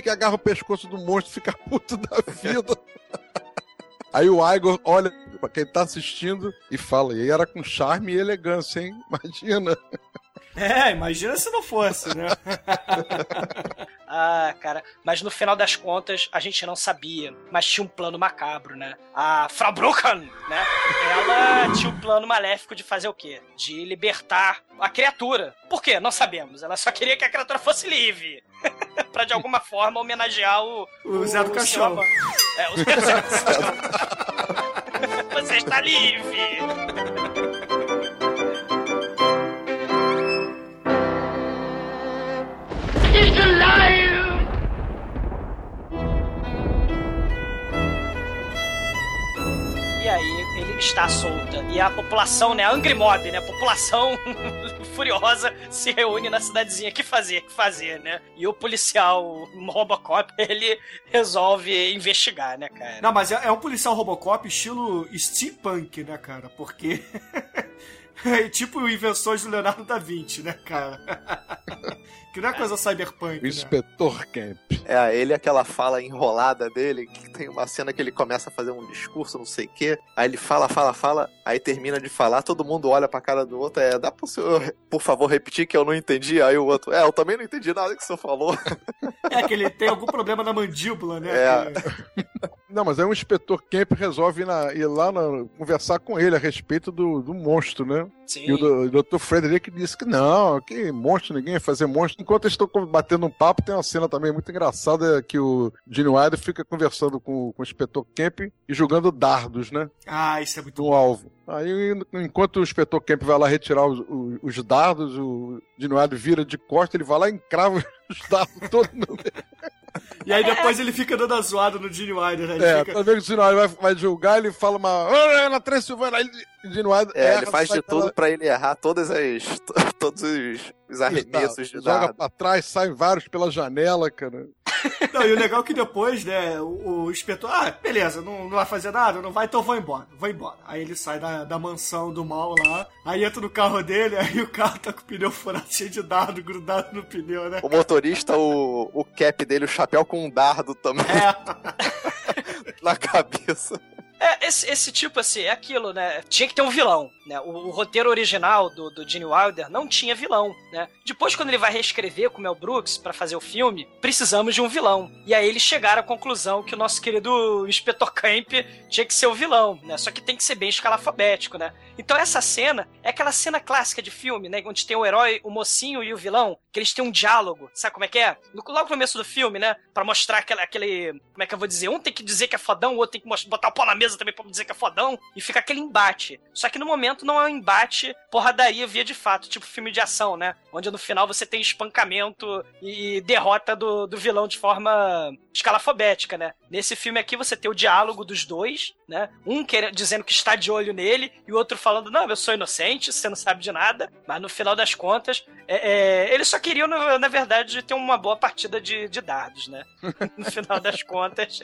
S5: que agarra o pescoço do monstro e fica puto da vida. Aí o Igor olha pra quem tá assistindo e fala: e era com charme e elegância, hein? Imagina.
S2: É, imagina se não fosse, né?
S3: Ah, cara, mas no final das contas a gente não sabia, mas tinha um plano macabro, né? A Frau Brucken, né? Ela tinha um plano maléfico de fazer o quê? De libertar a criatura. Por quê? Não sabemos. Ela só queria que a criatura fosse livre. pra de alguma forma homenagear o.
S2: O Zé do Caixão.
S3: amor. É, o Zé do Caixão. Você está livre! Ele está solta. E a população, né? A Angry Mob, né? A população furiosa se reúne na cidadezinha. Que fazer? Que fazer, né? E o policial Robocop, ele resolve investigar, né, cara?
S2: Não, mas é, é um policial Robocop estilo steampunk, né, cara? Porque. é tipo invenções do Leonardo da Vinci, né, cara? que não é coisa cyberpunk,
S5: O
S2: né?
S5: inspetor Camp.
S6: É, ele aquela fala enrolada dele, que tem uma cena que ele começa a fazer um discurso, não sei o quê. Aí ele fala, fala, fala, aí termina de falar, todo mundo olha pra cara do outro, é, dá pro senhor, por favor, repetir que eu não entendi? Aí o outro, é, eu também não entendi nada que o senhor falou.
S2: É que ele tem algum problema na mandíbula, né?
S6: É.
S2: Que-
S5: Não, mas aí o inspetor Camp resolve ir, na- ir lá na- conversar com ele a respeito do, do monstro, né?
S3: Sim.
S5: E o, Dr. Frederick disse que não, que monstro, ninguém ia fazer monstro. Enquanto eles estão batendo um papo, tem uma cena também muito engraçada que o Gene Wilder fica conversando com, com o inspetor Camp e jogando dardos, né?
S2: Ah, isso é muito
S5: No alvo. Aí, enquanto o inspetor Camp vai lá retirar os, os- os dardos, o Gene Wilder vira de costa, ele vai lá e encrava os dardos todos no
S2: E aí depois ele fica dando a zoada no Gene Wilder, né? Ele
S5: É,
S2: fica...
S5: que o Gene Wilder vai, vai julgar, ele fala uma. "Ah, na Transilvânia! Aí o Gene Wilder
S6: É,
S5: erra,
S6: ele faz
S5: sai
S6: de tudo pra ele errar todas as, todos os, os arremessos de
S5: Joga
S6: dado.
S5: pra trás, saem vários pela janela, cara.
S2: Não, e o legal é que depois, né, o, o inspetor, ah, beleza, não, não vai fazer nada, não vai, então vou embora, vou embora. Aí ele sai da, da mansão do mal lá, aí entra no carro dele, aí o carro tá com o pneu furado, cheio de dardo grudado no pneu, né?
S6: O motorista, o, o cap dele, o chapéu com um dardo também
S2: É,
S6: na cabeça.
S3: É, esse, esse tipo, assim, é aquilo, né? Tinha que ter um vilão, né? O, o roteiro original do, do Gene Wilder não tinha vilão, né? Depois, quando ele vai reescrever com o Mel Brooks para fazer o filme, precisamos de um vilão. E aí eles chegaram à conclusão que o nosso querido Inspetor Camp tinha que ser o vilão, né? Só que tem que ser bem escalafobético, né? Então essa cena é aquela cena clássica de filme, né? Onde tem o herói, o mocinho e o vilão, que eles têm um diálogo. Sabe como é que é? No, logo no começo do filme, né? Pra mostrar aquele, aquele. Como é que eu vou dizer? Um tem que dizer que é fodão, o outro tem que mostrar, botar o pau na mesa também pra dizer que é fodão. E fica aquele embate. Só que no momento não é um embate porradaria via de fato, tipo filme de ação, né? Onde no final você tem espancamento e derrota do, do vilão de forma escalafobética, né? Nesse filme aqui você tem o diálogo dos dois, né? Um querendo, dizendo que está de olho nele e o outro falando, não, eu sou inocente, você não sabe de nada. Mas no final das contas, é, é, eles só queriam, na verdade, ter uma boa partida de, de dardos, né? No final das contas,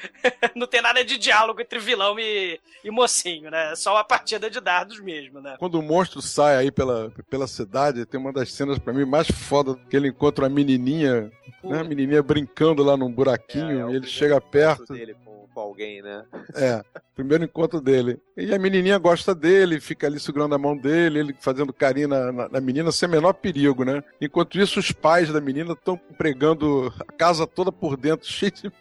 S3: não tem nada de diálogo entre vilão e, e mocinho, né? Só uma partida de dardos mesmo, né?
S5: Quando o monstro sai aí pela, pela cidade, tem uma das cenas para mim mais foda que ele encontra a menininha, né? A menininha brincando lá num buraquinho,
S6: É,
S5: e ele chega perto.
S6: Dele com, com alguém, né?
S5: É, primeiro encontro dele. E a menininha gosta dele, fica ali segurando a mão dele, ele fazendo carinho na, na, na menina sem menor perigo, né? Enquanto isso, os pais da menina estão pregando a casa toda por dentro, cheio de,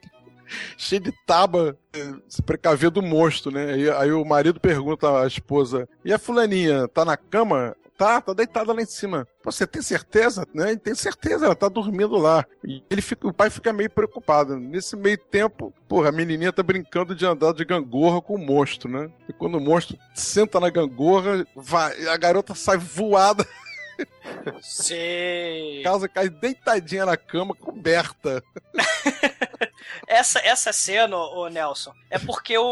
S5: cheio de taba, eh, se precaver do monstro, né? Aí, aí o marido pergunta à esposa: E a fulaninha, tá na cama? Tá, tá deitada lá em cima. Pô, você tem certeza? Né? Tem certeza, ela tá dormindo lá. E ele fica, o pai fica meio preocupado. Nesse meio tempo, porra, a menininha tá brincando de andar de gangorra com o monstro, né? E quando o monstro senta na gangorra, vai, a garota sai voada,
S3: Sim.
S5: casa cai deitadinha na cama, coberta.
S3: Essa, essa cena, o Nelson, é porque o,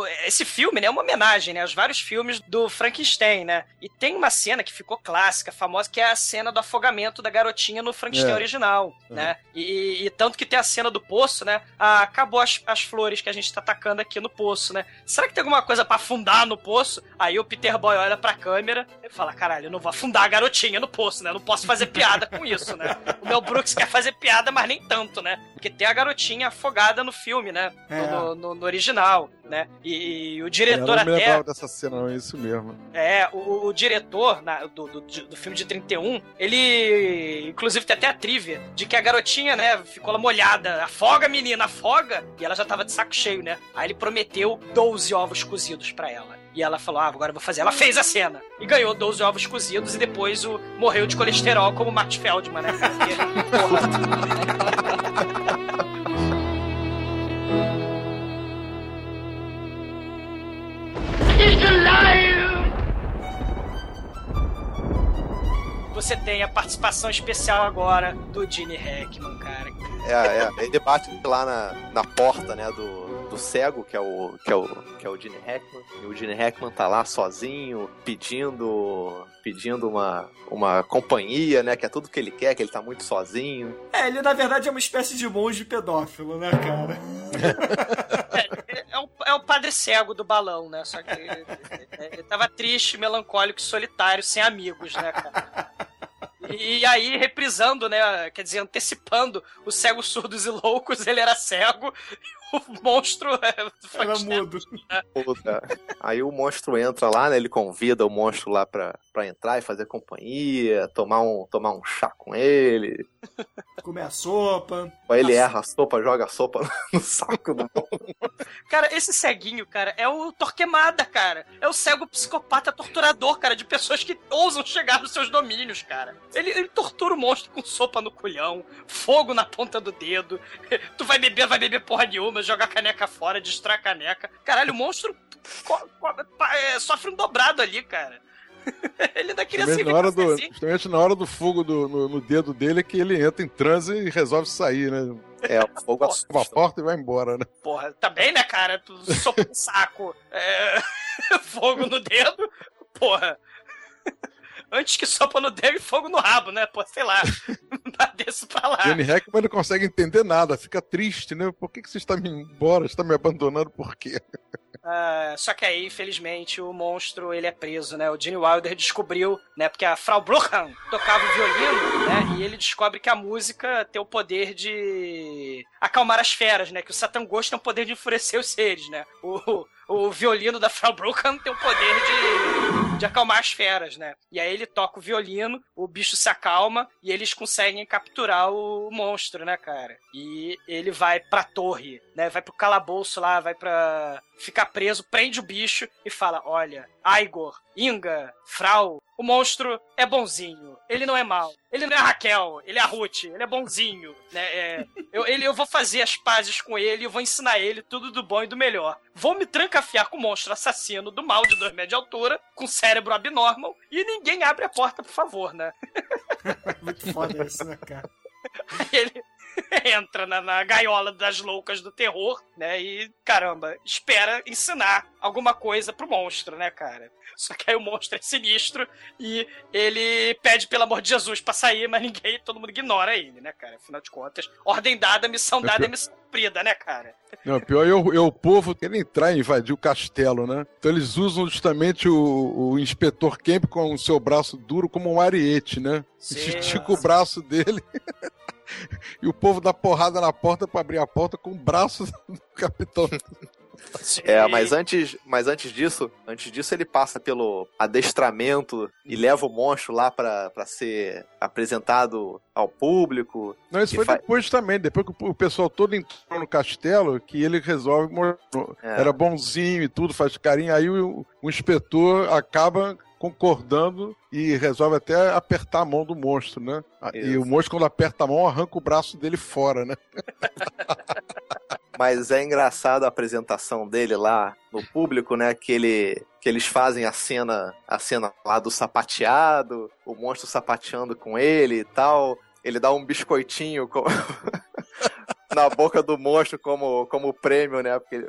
S3: o- esse filme né, é uma homenagem né, aos vários filmes do Frankenstein, né? E tem uma cena que ficou clássica, famosa, que é a cena do afogamento da garotinha no Frankenstein
S5: É.
S3: original, né? E, e tanto que tem a cena do poço, né? Ah, acabou as, as flores que a gente tá atacando aqui no poço, né? Será que tem alguma coisa pra afundar no poço? Aí o Peter Boy olha pra câmera e fala: caralho, eu não vou afundar a garotinha no poço, né? Eu não posso fazer piada com isso, né? O Mel Brooks quer fazer piada, mas nem tanto, né? Porque tem a garotinha afogada no filme, né?
S2: É.
S3: No, no- no original, né? E, e o
S5: Eu
S3: diretor
S5: não me
S3: até.
S5: lembrava dessa cena, não, é isso mesmo.
S3: É, o, o diretor na- do, do, do filme de 31, ele. Inclusive tem até a trivia de que a garotinha, né, ficou lá molhada. Afoga, menina, afoga! E ela já tava de saco cheio, né? Aí ele prometeu 12 ovos cozidos pra ela. E ela falou: Ah, agora eu vou fazer. Ela fez a cena. E ganhou 12 ovos cozidos e depois o, morreu de colesterol, como o Matt Feldman, né? Porque, porra, Você tem a participação especial agora do Gene Hackman, cara.
S6: É, é. Ele bate lá na, na porta, né, do, do cego, que é o que é o que é o Gene Hackman. E o Gene Hackman tá lá sozinho, pedindo pedindo uma, uma companhia, né, que é tudo que ele quer, que ele tá muito sozinho.
S2: É, ele na verdade é uma espécie de monge pedófilo, né, cara?
S3: É o, é o padre cego do balão, né? Só que ele, ele tava triste, melancólico e solitário, sem amigos, né, cara? E, aí, reprisando, né? Quer dizer, antecipando os cegos surdos e loucos, ele era cego o monstro é,
S2: Era mudo.
S6: Puta. Aí o monstro entra lá, né? Ele convida o monstro lá pra, pra entrar e fazer companhia, tomar um, tomar um chá com ele.
S2: Comer a sopa.
S6: Aí ele erra a sopa, joga a sopa no saco do
S3: Cara, esse ceguinho, cara, é o Torquemada, cara. É o cego psicopata torturador, cara, de pessoas que ousam chegar nos seus domínios, cara. Ele, ele tortura o monstro com sopa no culhão, fogo na ponta do dedo. Tu vai beber, vai beber porra nenhuma, joga a caneca fora, destrói a caneca. Caralho, o monstro co- co- pa- é, sofre um dobrado ali, cara. Ele ainda queria se
S5: na, hora do,
S3: assim.
S5: justamente na hora do fogo do- no, no dedo dele é que ele entra em transe e resolve sair, né?
S6: É, o fogo
S5: Uma
S6: assusta.
S5: porta e vai embora, né?
S3: Porra, também, né, cara? Tu sopa no saco, é, fogo no dedo, porra. Antes que sopa no dedo e fogo no rabo, né? Pô, sei lá. Desço pra lá.
S5: Johnny Hackman não consegue entender nada, fica triste, né? Por que, que você está me embora? Você está me abandonando por quê?
S3: Ah, só que aí, infelizmente, o monstro ele é preso, né? O Gene Wilder descobriu, né? Porque a Frau Bruchan tocava o violino, né? E ele descobre que a música tem o poder de acalmar as feras, né? Que o Satan Ghost tem o poder de enfurecer os seres, né? O, o violino da Frau Brucken tem o poder de, de acalmar as feras, né? E aí ele toca o violino, o bicho se acalma e eles conseguem capturar o monstro, né, cara? E ele vai pra torre, né? Vai pro calabouço lá, vai pra ficar preso, prende o bicho e fala: Olha, Igor, Inga, Frau, o monstro é bonzinho. Ele não é mal. Ele não é Raquel, ele é Ruth, ele é bonzinho. Né? É, eu, ele, eu vou fazer as pazes com ele e vou ensinar ele tudo do bom e do melhor. Vou me trancafiar com o monstro assassino do mal de 2 metros de altura, com cérebro abnormal, e ninguém abre a porta, por favor, né?
S2: Muito foda isso, né, cara?
S3: Aí ele entra na, na, gaiola das loucas do terror, né? E, caramba, espera ensinar alguma coisa pro monstro, né, cara? Só que aí o monstro é sinistro e ele pede, pelo amor de Jesus, pra sair, mas ninguém, todo mundo ignora ele, né, cara? Afinal de contas, ordem dada, missão dada é missão cumprida, né, cara?
S5: Não, pior é o, é povo querer entrar e invadir o castelo, né? Então eles usam justamente o, o inspetor Kemp com o seu braço duro como um ariete, né? Estica o braço dele. e o povo dá porrada na porta para abrir a porta com o braço do capitão.
S6: É, mas antes, mas antes disso, antes disso ele passa pelo adestramento e leva o monstro lá para ser apresentado ao público.
S5: Não, isso foi fa... depois também, depois que o pessoal todo entrou no castelo, que ele resolve é. era bonzinho e tudo, faz carinho, aí o, o inspetor acaba concordando e resolve até apertar a mão do monstro, né? Isso. E o monstro, quando aperta a mão, arranca o braço dele fora, né?
S6: Mas é engraçado a apresentação dele lá no público, né? Que, ele, que eles fazem a cena, a cena lá do sapateado, o monstro sapateando com ele e tal. Ele dá um biscoitinho com... na boca do monstro como, como prêmio, né? Porque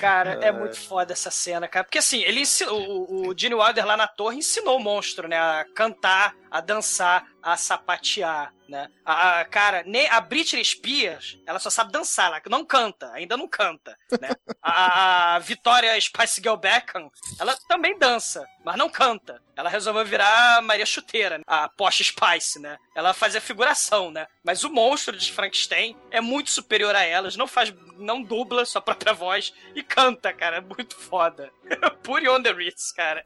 S3: Cara, é. é muito foda essa cena, cara. Porque assim, ele o, o Gene Wilder lá na torre ensinou o monstro, né? A cantar, a dançar, a sapatear, né? A, a, cara, nem a Britney Spears, ela só sabe dançar, ela não canta, ainda não canta, né? A, a Vitória Spice Girl Beckham, ela também dança, mas não canta. Ela resolveu virar Maria Chuteira, a Posh Spice, né? Ela fazia figuração, né? Mas o monstro de Frankenstein é muito superior a elas, não faz, não dubla sua própria voz e canta, cara, é muito foda. Pure on the Ritz, cara.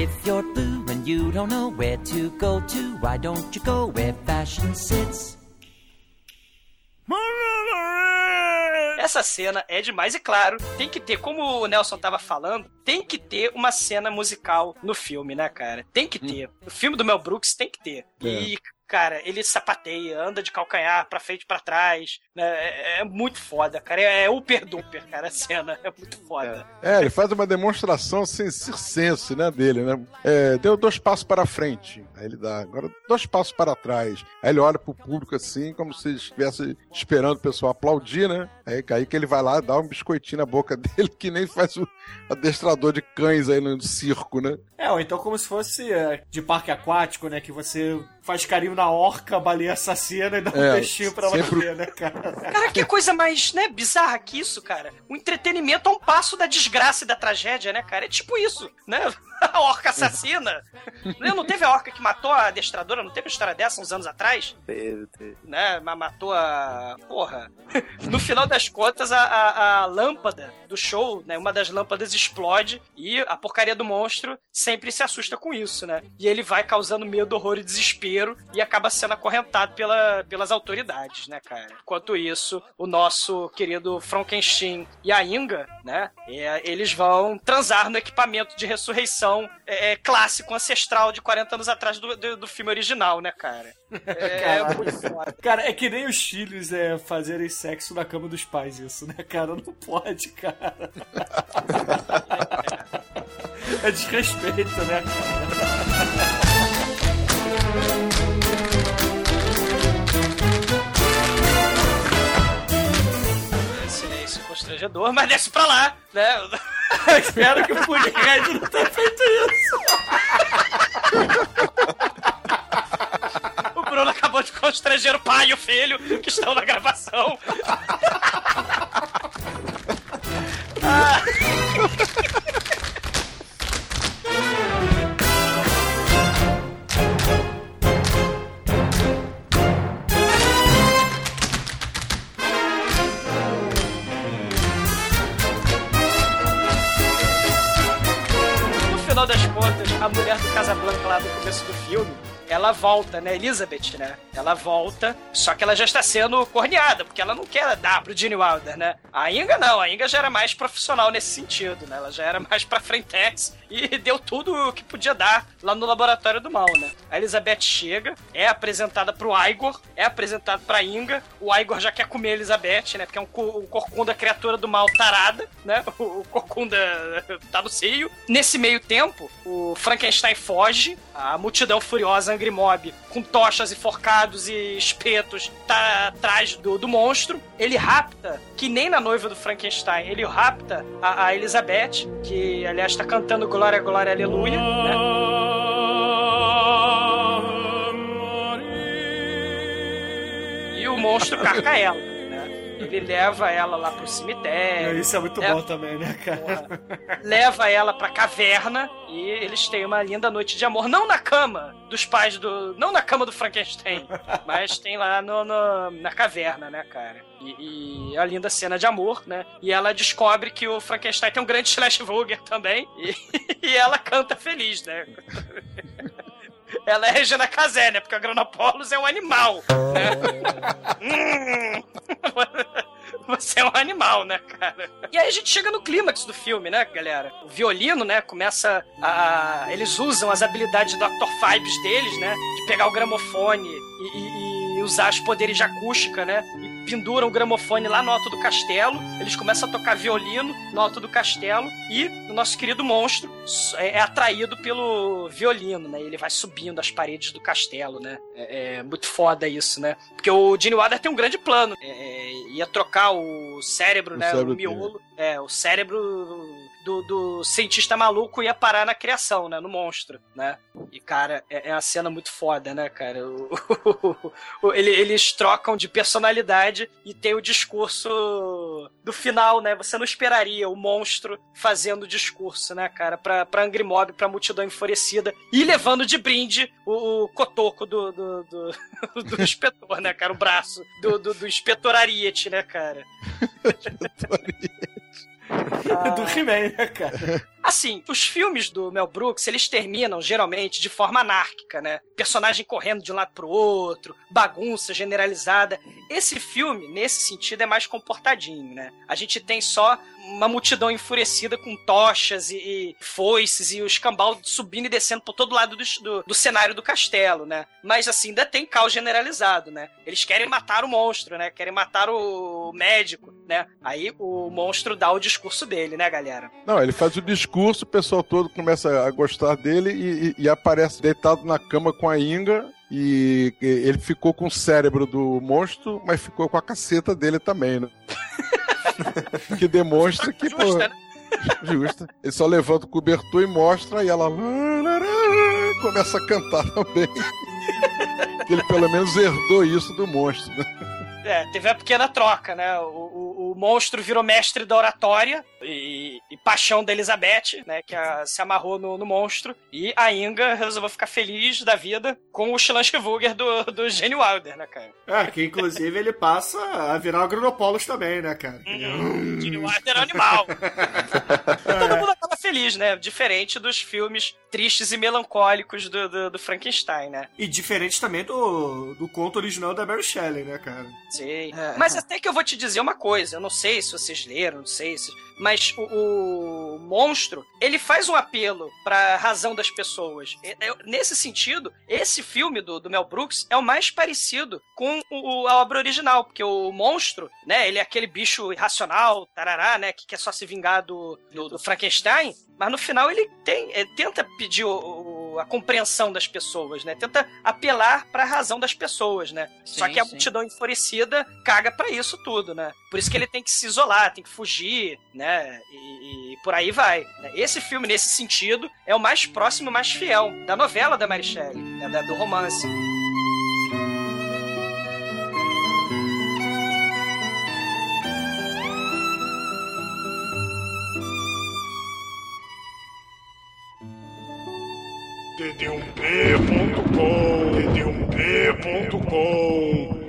S3: If you're blue and you don't know where to go to, why don't you go where fashion sits? Essa cena é demais e claro, tem que ter, como o Nelson tava falando, tem que ter uma cena musical no filme, né, cara? Tem que ter. Hum. O filme do Mel Brooks tem que ter. É. E cara, ele sapateia, anda de calcanhar pra frente e pra trás. Né? É, é, muito foda, cara. É, é duper, cara, a cena. É muito foda.
S5: É, ele faz uma demonstração sem circense, né, dele, né? É, deu dois passos para frente. Aí ele dá, agora dois passos para trás. Aí ele olha pro público assim, como se estivesse esperando o pessoal aplaudir, né? Aí, aí que ele vai lá dá um biscoitinho na boca dele, que nem faz o adestrador de cães aí no circo, né?
S2: É, ou então como se fosse é, de parque aquático, né? Que você faz carinho na orca, baleia assassina e dá um é, peixinho pra ela sempre... né, cara?
S3: Cara, que coisa mais, né, bizarra que isso, cara. O entretenimento a um passo da desgraça e da tragédia, né, cara? É tipo isso, né? a orca assassina. não teve a orca que matou a adestradora? Não teve uma história dessa uns anos atrás?
S6: Teve, teve.
S3: Né? Matou a. Porra. No final das contas, a, a, a, lâmpada do show, né? Uma das lâmpadas explode e a porcaria do monstro sempre se assusta com isso, né? E ele vai causando medo, horror e desespero e acaba sendo acorrentado pela, pelas autoridades, né, cara? Enquanto isso, o nosso querido Frankenstein e a Inga, né? É, eles vão transar no equipamento de ressurreição é, é, clássico, ancestral de 40 anos atrás do, do, do filme original, né, cara? É, é muito foda.
S2: Cara, é que nem os filhos é, fazerem sexo na cama dos pais, isso, né, cara? Não pode, cara. é desrespeito, né, cara?
S3: constrangedor, mas desce pra lá, né?
S2: Espero que o Pudhead não tenha feito isso
S3: o estrangeiro pai e o filho que estão na gravação. No final das contas, a mulher do Casablanca lá no começo do filme ela volta, né? Elizabeth, né? Ela volta, só que ela já está sendo corneada, porque ela não quer dar pro Gene Wilder, né? A Inga não, a Inga já era mais profissional nesse sentido, né? Ela já era mais pra frentex e deu tudo o que podia dar lá no laboratório do mal, né? A Elizabeth chega, é apresentada pro Igor, é apresentada pra Inga, o Igor já quer comer a Elizabeth, né? Porque é um, co- corcunda criatura do mal tarada, né? O, o corcunda tá no seio. Nesse meio tempo, o Frankenstein foge, a multidão furiosa Angry Mob, com tochas e forcados e espetos, tá atrás do, do monstro. Ele rapta, que nem na noiva do Frankenstein, ele rapta a, a Elizabeth, que aliás tá cantando Glória, Glória, Aleluia, né? E o monstro carca ela? Ele leva ela lá pro cemitério.
S2: Isso é muito
S3: leva-
S2: bom também, né, cara?
S3: leva ela pra caverna e eles têm uma linda noite de amor. Não na cama dos pais do. Não na cama do Frankenstein, mas tem lá no, no- na caverna, né, cara? E, e a linda cena de amor, né? E ela descobre que o Frankenstein tem um grande Slash Vulgar também. E, e ela canta feliz, né? Ela é Regina Casé, né? Porque a Granopolis é um animal, né? Hum. Você é um animal, né, cara? E aí a gente chega no clímax do filme, né, galera? O violino, né, começa a... Eles usam as habilidades do Dr. Fibes deles, né? De pegar o gramofone e, e- e usar os poderes de acústica, né? E penduram o gramofone lá no alto do castelo. Eles começam a tocar violino no alto do castelo. E o nosso querido monstro é é atraído pelo violino, né? Ele vai subindo as paredes do castelo, né? É, é muito foda isso, né? Porque o Gene Wilder tem um grande plano. É, é, ia trocar o cérebro,
S5: O
S3: né?
S5: cérebro
S3: o miolo. É, o cérebro do, do cientista maluco ia parar na criação, né? No monstro, né? E, cara, é, é uma cena muito foda, né, cara? O- o- ele- eles trocam de personalidade e tem o discurso do final, né? Você não esperaria o monstro fazendo o discurso, né, cara? Pra, pra Angry Mob, pra multidão enfurecida e levando de brinde o, o cotoco do, do, do, do inspetor, né, cara? O braço do, do, do inspetor Ariete, né, cara?
S2: Do He-Man, né, cara?
S3: Assim, os filmes do Mel Brooks, eles terminam geralmente de forma anárquica, né? Personagem correndo de um lado pro outro, bagunça generalizada. Esse filme, nesse sentido, é mais comportadinho, né? A gente tem só uma multidão enfurecida com tochas e, e foices e os cambal subindo e descendo por todo lado do, do, do cenário do castelo, né? Mas assim, ainda tem caos generalizado, né? Eles querem matar o monstro, né? Querem matar o médico, né? Aí o monstro dá o discurso dele, né, galera?
S5: Não, ele faz o discurso, o pessoal todo começa a gostar dele e, e- e aparece deitado na cama com a Inga. E ele ficou com o cérebro do monstro, mas ficou com a caceta dele também, né? que demonstra que, pô,
S3: Justa, né?
S5: justa. Ele só levanta o cobertor e mostra, e ela começa a cantar também. que ele pelo menos herdou isso do monstro, né?
S3: É, teve a pequena troca, né? O, o, o monstro virou mestre da oratória e, e paixão da Elizabeth, né? Que a- se amarrou no, no monstro. E a Inga resolveu ficar feliz da vida com o Schlanchevugger do, do Gene Wilder, né, cara?
S2: É, que inclusive ele passa a virar o Agronopolis também, né, cara?
S3: Gene Wilder é animal. Todo mundo acaba feliz, né? Diferente dos filmes tristes e melancólicos do, do, do Frankenstein, né?
S2: E diferente também do, do conto original da Mary Shelley, né, cara?
S3: Sim. Mas até que eu vou te dizer uma coisa, eu não sei se vocês leram, não sei se. Mas o, o monstro, ele faz um apelo pra razão das pessoas. Nesse sentido, esse filme do, do Mel Brooks é o mais parecido com o, a obra original, porque o monstro, né, ele é aquele bicho irracional, tarará, né, que quer só se vingar do, do, do Frankenstein, mas no final ele tem, ele tenta pedir o- o- a compreensão das pessoas, né, tenta apelar pra razão das pessoas, né. Só
S4: Sim,
S3: que a
S4: sim.
S3: multidão enfurecida caga pra isso tudo, né? Por isso que ele tem que se isolar, tem que fugir, né? E, e por aí vai. né? Esse filme, nesse sentido, é o mais próximo, mais fiel da novela da Mary Shelley, né? do romance.
S1: td1p.com td1p.com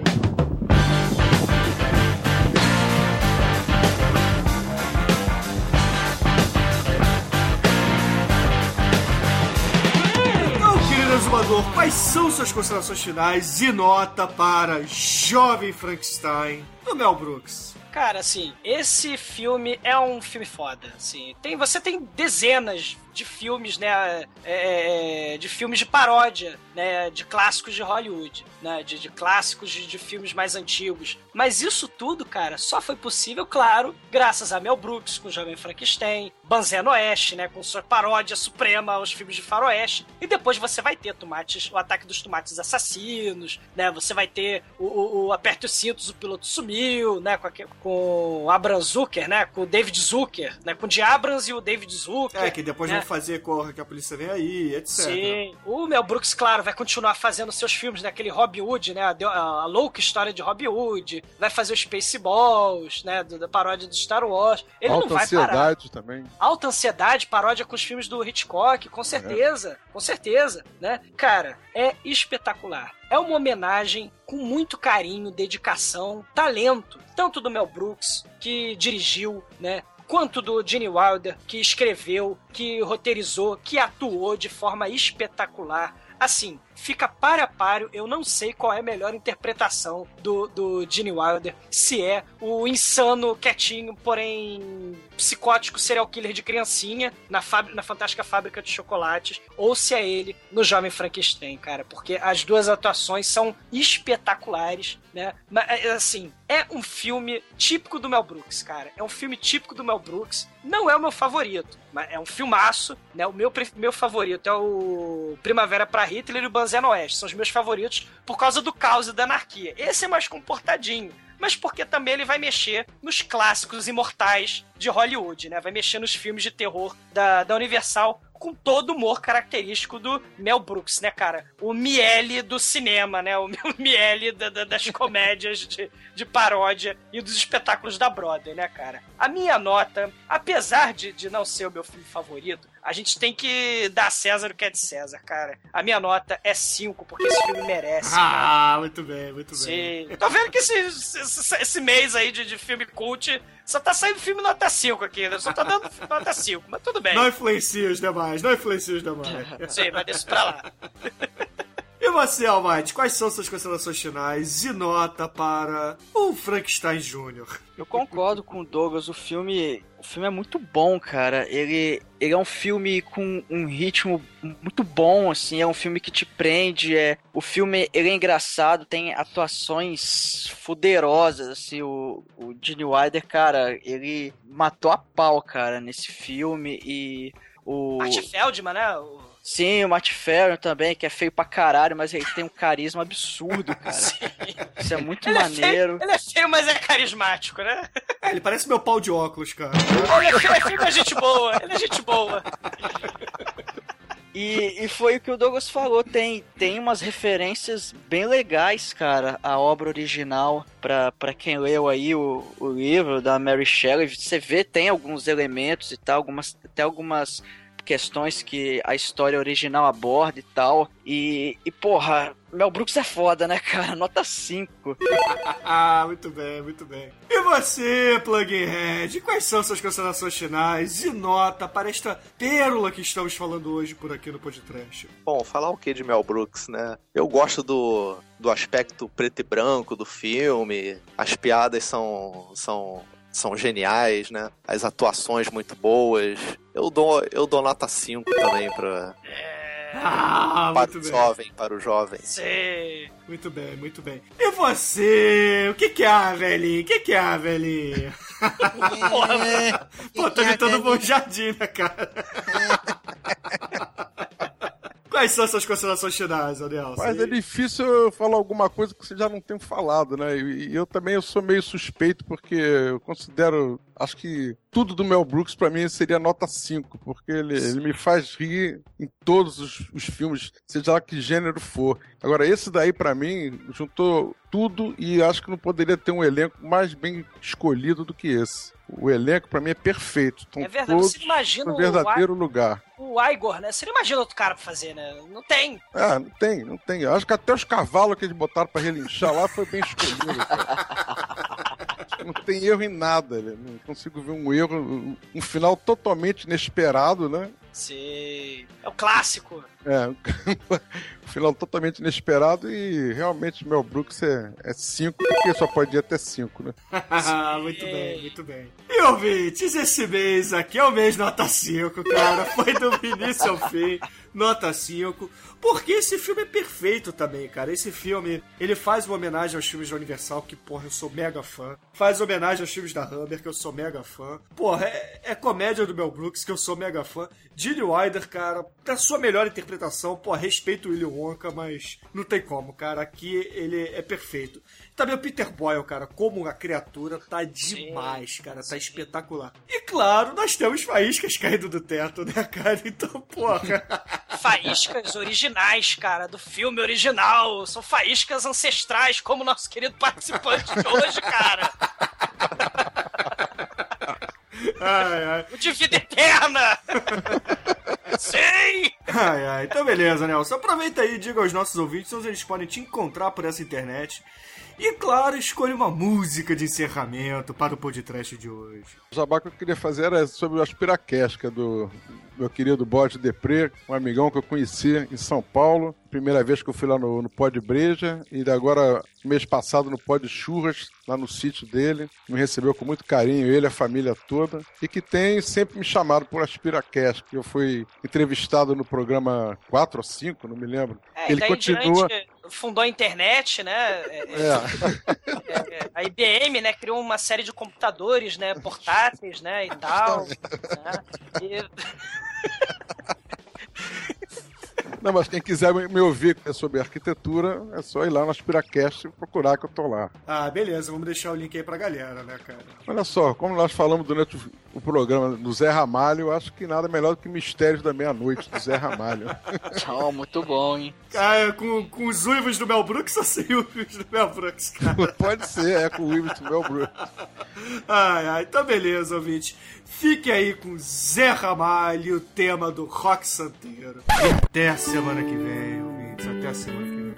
S2: Exumador, quais são suas considerações finais e nota para Jovem Frankenstein do Mel Brooks?
S3: Cara, assim, esse filme é um filme foda, assim. Tem, você tem dezenas de filmes, né, é, de filmes de paródia, né, de clássicos de Hollywood, né, de, de clássicos de, de, filmes mais antigos. Mas isso tudo, cara, só foi possível, claro, graças a Mel Brooks com o Jovem Frankenstein, Banzé Oeste, né, com sua paródia suprema aos filmes de faroeste. E depois você vai ter Tomates, o Ataque dos Tomates Assassinos, né, você vai ter o, o, o Aperte os Cintos, o Piloto Sumiu, né, com, a, com Abrams Zucker, né, com o David Zucker, né, com o de Abrams e o David Zucker.
S2: É, que depois
S3: né?
S2: Vão fazer Corra que a polícia vem aí, etc.
S3: Sim. O Mel Brooks, claro, vai continuar fazendo seus filmes, né? Aquele Robin Hood, né? A, a, a louca história de Robin Hood. Vai fazer o Spaceballs, né? Do, da paródia do Star Wars. Ele
S5: Alta
S3: não vai
S5: ansiedade
S3: parar.
S5: também.
S3: Alta ansiedade, paródia com os filmes do Hitchcock, com certeza. É. Com certeza, né? Cara, é espetacular. É uma homenagem com muito carinho, dedicação, talento, tanto do Mel Brooks, que dirigiu, né? Quanto do Gene Wilder, que escreveu, que roteirizou, que atuou de forma espetacular. Assim, fica para a páreo. Eu não sei qual é a melhor interpretação do, do Gene Wilder. Se é o insano, quietinho, porém psicótico serial killer de criancinha na, na Fantástica Fábrica de Chocolates, ou se é ele no Jovem Frankenstein, cara. Porque as duas atuações são espetaculares, né? Mas, assim, é um filme típico do Mel Brooks, cara. É um filme típico do Mel Brooks. Não é o meu favorito, mas é um filmaço, né? O meu, meu favorito é o Primavera para Hitler e o Banzé no Oeste. São os meus favoritos por causa do caos e da anarquia. Esse é mais comportadinho mas porque também ele vai mexer nos clássicos imortais de Hollywood, né? Vai mexer nos filmes de terror da, da Universal com todo o humor característico do Mel Brooks, né, cara? O miele do cinema, né? O miele da, da, das comédias de, de paródia e dos espetáculos da Broadway, né, cara? A minha nota, apesar de, de não ser o meu filme favorito, a gente tem que dar a César o que é de César, cara. A minha nota é 5, porque esse filme merece.
S2: Ah, cara. muito bem, muito bem.
S3: Sim. Tô vendo que esse, esse, esse mês aí de, de filme cult só tá saindo filme nota 5 aqui, né? Só tá dando nota 5, mas tudo bem.
S2: Não influencia os demais, não influencia os demais.
S3: Sim, mas deixa pra lá.
S2: E você, Almighty, quais são suas considerações finais e nota para o Frankenstein Jr.?
S4: Eu concordo com o Douglas, o filme, o filme é muito bom, cara. Ele, ele é um filme com um ritmo muito bom, assim, é um filme que te prende, é, o filme ele é engraçado, tem atuações fuderosas, assim, o, o Gene Wilder, cara, ele matou a pau, cara, nesse filme e o...
S3: Art Feldman, né? O...
S4: Sim, o Matt Ferron também, que é feio pra caralho, mas ele tem um carisma absurdo, cara. Sim. Isso é muito
S3: ele
S4: maneiro.
S3: É feio, ele é feio, mas é carismático, né?
S2: É, ele parece meu pau de óculos, cara.
S3: ele é feio, é feio, mas é gente boa. Ele é gente boa.
S4: E, e, foi o que o Douglas falou, tem, tem umas referências bem legais, cara, a obra original, pra, pra quem leu aí o, o livro da Mary Shelley, você vê, tem alguns elementos e tal, algumas, até algumas questões que a história original aborda e tal. E, e porra, Mel Brooks é foda, né, cara? Nota 5.
S2: ah, muito bem, muito bem. E você, Plugin Head, quais são suas considerações finais e nota para esta pérola que estamos falando hoje por aqui no podcast?
S6: Bom, falar o que de Mel Brooks, né? Eu gosto do, do aspecto preto e branco do filme, as piadas são, são são geniais, né? As atuações muito boas. Eu dou, eu dou nota 5 também pra.
S2: Ah,
S6: para o
S2: bem.
S6: jovem, para o jovem.
S3: Sim.
S2: Muito bem, muito bem. E você? O que que é, velhinho? O que que é, velhinho? Pô, tô imitando Bom Jardim, né, cara? Quais são suas considerações finais, Adel?
S5: Mas é difícil eu falar alguma coisa que você já não tem falado, né? E eu também eu sou meio suspeito porque eu considero, acho que tudo do Mel Brooks para mim seria nota 5, porque ele, ele me faz rir em todos os, os, filmes, seja lá que gênero for. Agora esse daí para mim juntou tudo e acho que não poderia ter um elenco mais bem escolhido do que esse. O elenco para mim é perfeito. Estão
S3: é verdade,
S5: todos
S3: você imagina
S5: no verdadeiro
S3: o
S5: lugar.
S3: O Igor, né? Você não imagina outro cara pra fazer, né? Não tem.
S5: Ah, não tem, não tem. Eu acho que até os cavalos que eles botaram pra relinchar lá foi bem escolhido. não tem erro em nada. Né? Não consigo ver um erro, um final totalmente inesperado, né?
S3: Sim. É o clássico.
S5: É, um final totalmente inesperado e realmente Mel Brooks é 5, porque só pode ir até 5, né?
S2: muito bem, muito bem. E ouvintes, esse mês aqui é o mês nota 5, cara. Foi do início ao fim, nota 5. Porque esse filme é perfeito também, cara. Esse filme, ele faz uma homenagem aos filmes da Universal, que, porra, eu sou mega fã. Faz homenagem aos filmes da Hammer, que eu sou mega fã. Porra, é, é comédia do Mel Brooks, que eu sou mega fã. Gene Wilder, cara, da sua melhor interpretação, pô, respeito o Willy Wonka, mas não tem como, cara. Aqui ele é perfeito. Também o Peter Boyle, cara, como a criatura, tá demais, Sim. cara, tá espetacular. E claro, nós temos faíscas caindo do teto, né, cara? Então, porra.
S3: Faíscas originais, cara, do filme original. São faíscas ancestrais, como o nosso querido participante de hoje, cara.
S2: Ai, ai.
S3: O de vida eterna! Sim!
S2: Ai, ai. Então, beleza, Nelson. Aproveita aí e diga aos nossos ouvintes onde eles podem te encontrar por essa internet. E, claro, escolha uma música de encerramento para o podcast de hoje.
S5: O jabá que eu queria fazer era sobre o Aspiracasca do meu querido Bode Depré, um amigão que eu conheci em São Paulo. Primeira vez que eu fui lá no, no Pó de Breja e agora, mês passado, no Pó de Churras, lá no sítio dele. Me recebeu com muito carinho, ele, a família toda. E que tem sempre me chamado por Aspiracast, que eu fui entrevistado no programa 4 ou 5, não me lembro.
S3: É, ele continua. fundou a internet, né? É, é. é. a IBM, né, criou uma série de computadores, né, portáteis, né, e tal. né? E...
S5: Não, mas quem quiser me ouvir sobre arquitetura, é só ir lá no Aspiracast e procurar que eu tô lá.
S2: Ah, beleza, vamos deixar o link aí pra galera, né, cara?
S5: Olha só, como nós falamos durante o programa do Zé Ramalho, eu acho que nada melhor do que Mistérios da Meia-Noite, do Zé Ramalho.
S4: oh, muito bom, hein?
S2: Ah, com, com os uivos do Mel Brooks ou sem uivos do Mel Brooks, cara?
S5: Pode ser, é com uivos do Mel Brooks.
S2: Ai, ai, então beleza, ouvinte. Fique aí com Zé Ramalho, o tema do rock santeiro. Até a semana que vem, ouvintes. Até a semana que vem.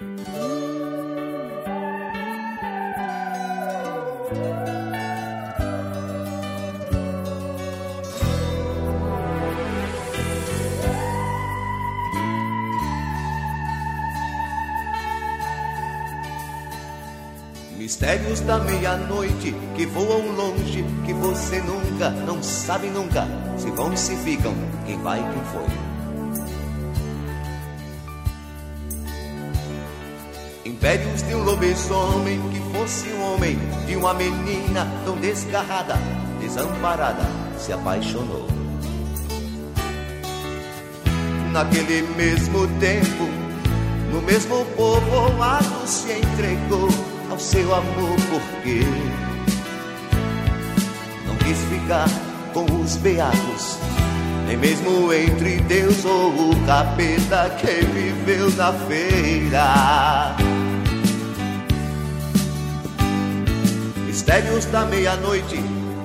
S10: Mistérios da meia-noite que voam longe, que você nunca, não sabe nunca, se vão se ficam, quem vai, quem foi. Impérios de um lobisomem que fosse um homem, de uma menina tão desgarrada, desamparada, se apaixonou. Naquele mesmo tempo, no mesmo povoado se entregou ao seu amor porque não quis ficar com os beatos, nem mesmo entre Deus ou o capeta que viveu na feira. Mistérios da meia-noite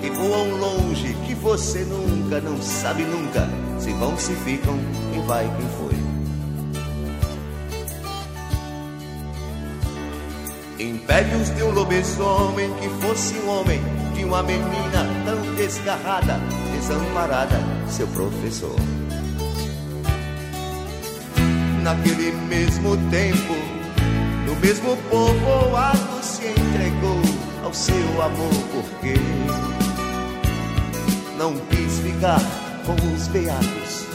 S10: que voam longe, que você nunca, não sabe nunca, se vão, se ficam, quem vai, quem foi. Impérios de um lobisomem que fosse um homem, de uma menina tão desgarrada, desamparada, seu professor. Naquele mesmo tempo, no mesmo povoado, se entregou ao seu amor, porque não quis ficar com os beatos,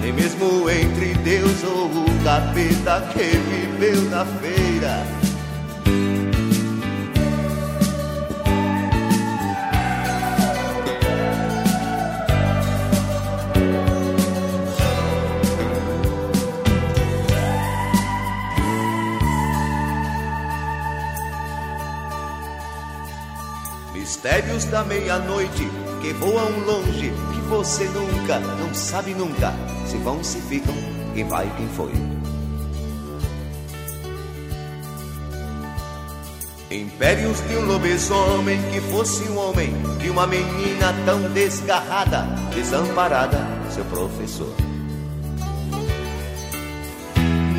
S10: nem mesmo entre Deus ou o capeta que viveu na feira Mistérios da meia-noite que voam longe, que você nunca, não sabe nunca, se vão, se ficam, quem vai, quem foi. Impérios de um lobisomem que fosse um homem, de uma menina tão desgarrada, desamparada, seu professor.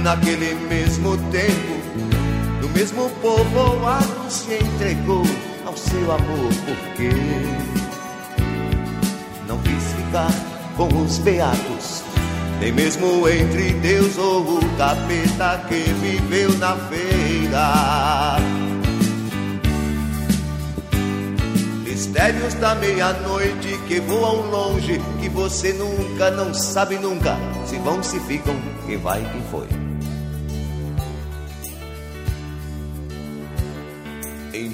S10: Naquele mesmo tempo, no mesmo povoado se entregou seu amor, porque não quis ficar com os beatos, nem mesmo entre Deus ou o capeta que viveu na feira. Mistérios da meia-noite que voam longe, que você nunca, não sabe nunca, se vão, se ficam, quem vai, quem foi.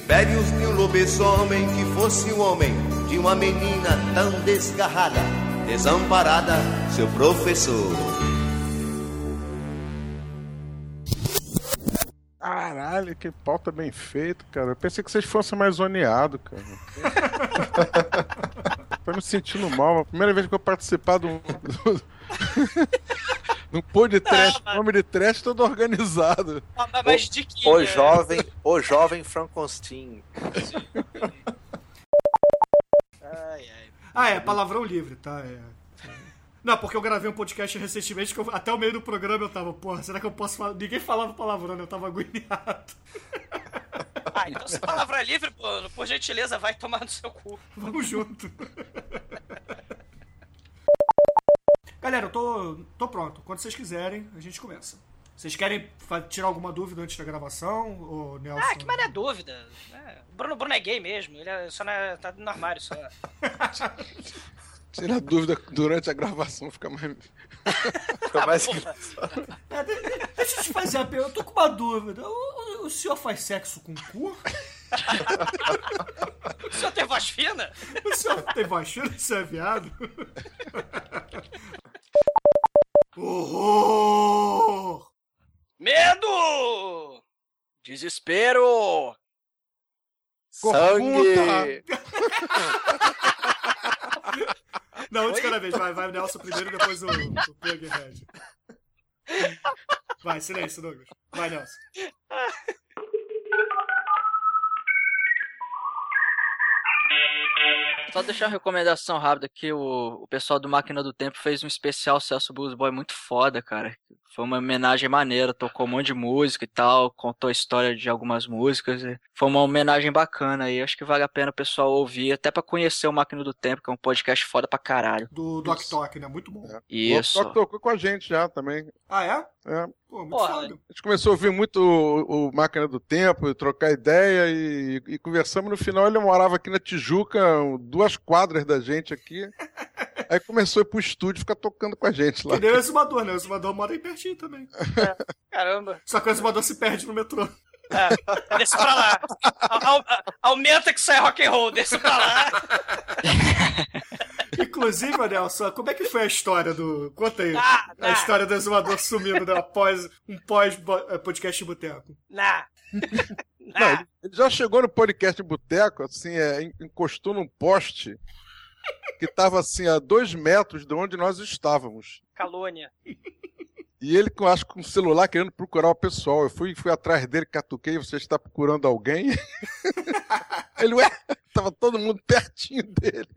S10: Impérios de um lobisomem que fosse o homem de uma menina tão desgarrada, desamparada, seu professor.
S5: Caralho, que pauta bem feito, cara. Eu pensei que vocês fossem mais zoneados, cara. Tô me sentindo mal. A primeira vez que eu participar de um. Não pôr de trash, nome de trash todo organizado.
S3: Ah, mas- de que?
S6: O
S3: né?
S6: jovem, o jovem Frankenstein.
S3: Ai, ai.
S2: Ah, é, palavrão livre, tá? É. Não, porque eu gravei um podcast recentemente que eu- até o meio do programa eu tava, porra, será que eu posso falar? Ninguém falava palavrão, né? eu tava agoniado.
S3: Ah, então se palavra é livre, pô, por gentileza, vai tomar no seu cu.
S2: Vamos junto. Galera, eu tô, tô pronto. Quando vocês quiserem, a gente começa. Vocês querem tirar alguma dúvida antes da gravação? Ou Nelson?
S3: Ah, que mané dúvida. É, o Bruno, Bruno é gay mesmo, ele é, só na, tá no armário só.
S5: Tira a dúvida durante a gravação, fica mais.
S6: Fica mais
S2: É, de- de- deixa eu te fazer a pergunta, eu tô com uma dúvida. O, o- o senhor faz sexo com cu?
S3: O senhor tem voz fina?
S2: O senhor tem voz fina? Você é viado? Horror!
S3: Medo!
S4: Desespero!
S6: sangue.
S2: Não, um de cada vez. Vai, vai o Nelson primeiro depois o, o Pughead. Vai, silêncio, Douglas. Vai, Nelson.
S4: Só deixar uma recomendação rápida que o, o pessoal do Máquina do Tempo fez um especial Celso Blues Boy muito foda, cara. Foi uma homenagem maneira, tocou um monte de música e tal, contou a história de algumas músicas. e Foi uma homenagem bacana e acho que vale a pena o pessoal ouvir, até pra conhecer o Máquina do Tempo, que é um podcast foda pra caralho.
S2: Do Doc Talk, né? Muito bom.
S4: Isso.
S5: O Doc tocou com a gente já também.
S2: Ah, é?
S5: É.
S2: Pô, muito
S3: Porra.
S2: foda.
S5: A gente começou a ouvir muito o, o Máquina do Tempo, trocar ideia e, e conversamos. No final, ele morava aqui na Tijuca, duas quadras da gente aqui. Aí começou a ir pro estúdio e ficar tocando com a gente lá.
S2: Que nem o exumador, né? O exumador mora aí pertinho também.
S3: Caramba.
S2: Só que o exumador se perde no metrô.
S3: É, desce pra lá. Au- au- aumenta que sai rock and roll, desce pra lá.
S2: Inclusive, Nelson, como é que foi a história do. Conta aí.
S3: Ah,
S2: A história do exumador sumindo né? após um pós eh, de boteco.
S3: Nah.
S5: Não, ele, já chegou no podcast de boteco, assim, é, en- encostou num poste que tava assim a dois metros de onde nós estávamos.
S3: Calônia.
S5: E ele, com, acho que com o celular, querendo procurar o pessoal. Eu fui, fui atrás dele, catuquei, você está procurando alguém? ele, ué, tava todo mundo pertinho dele.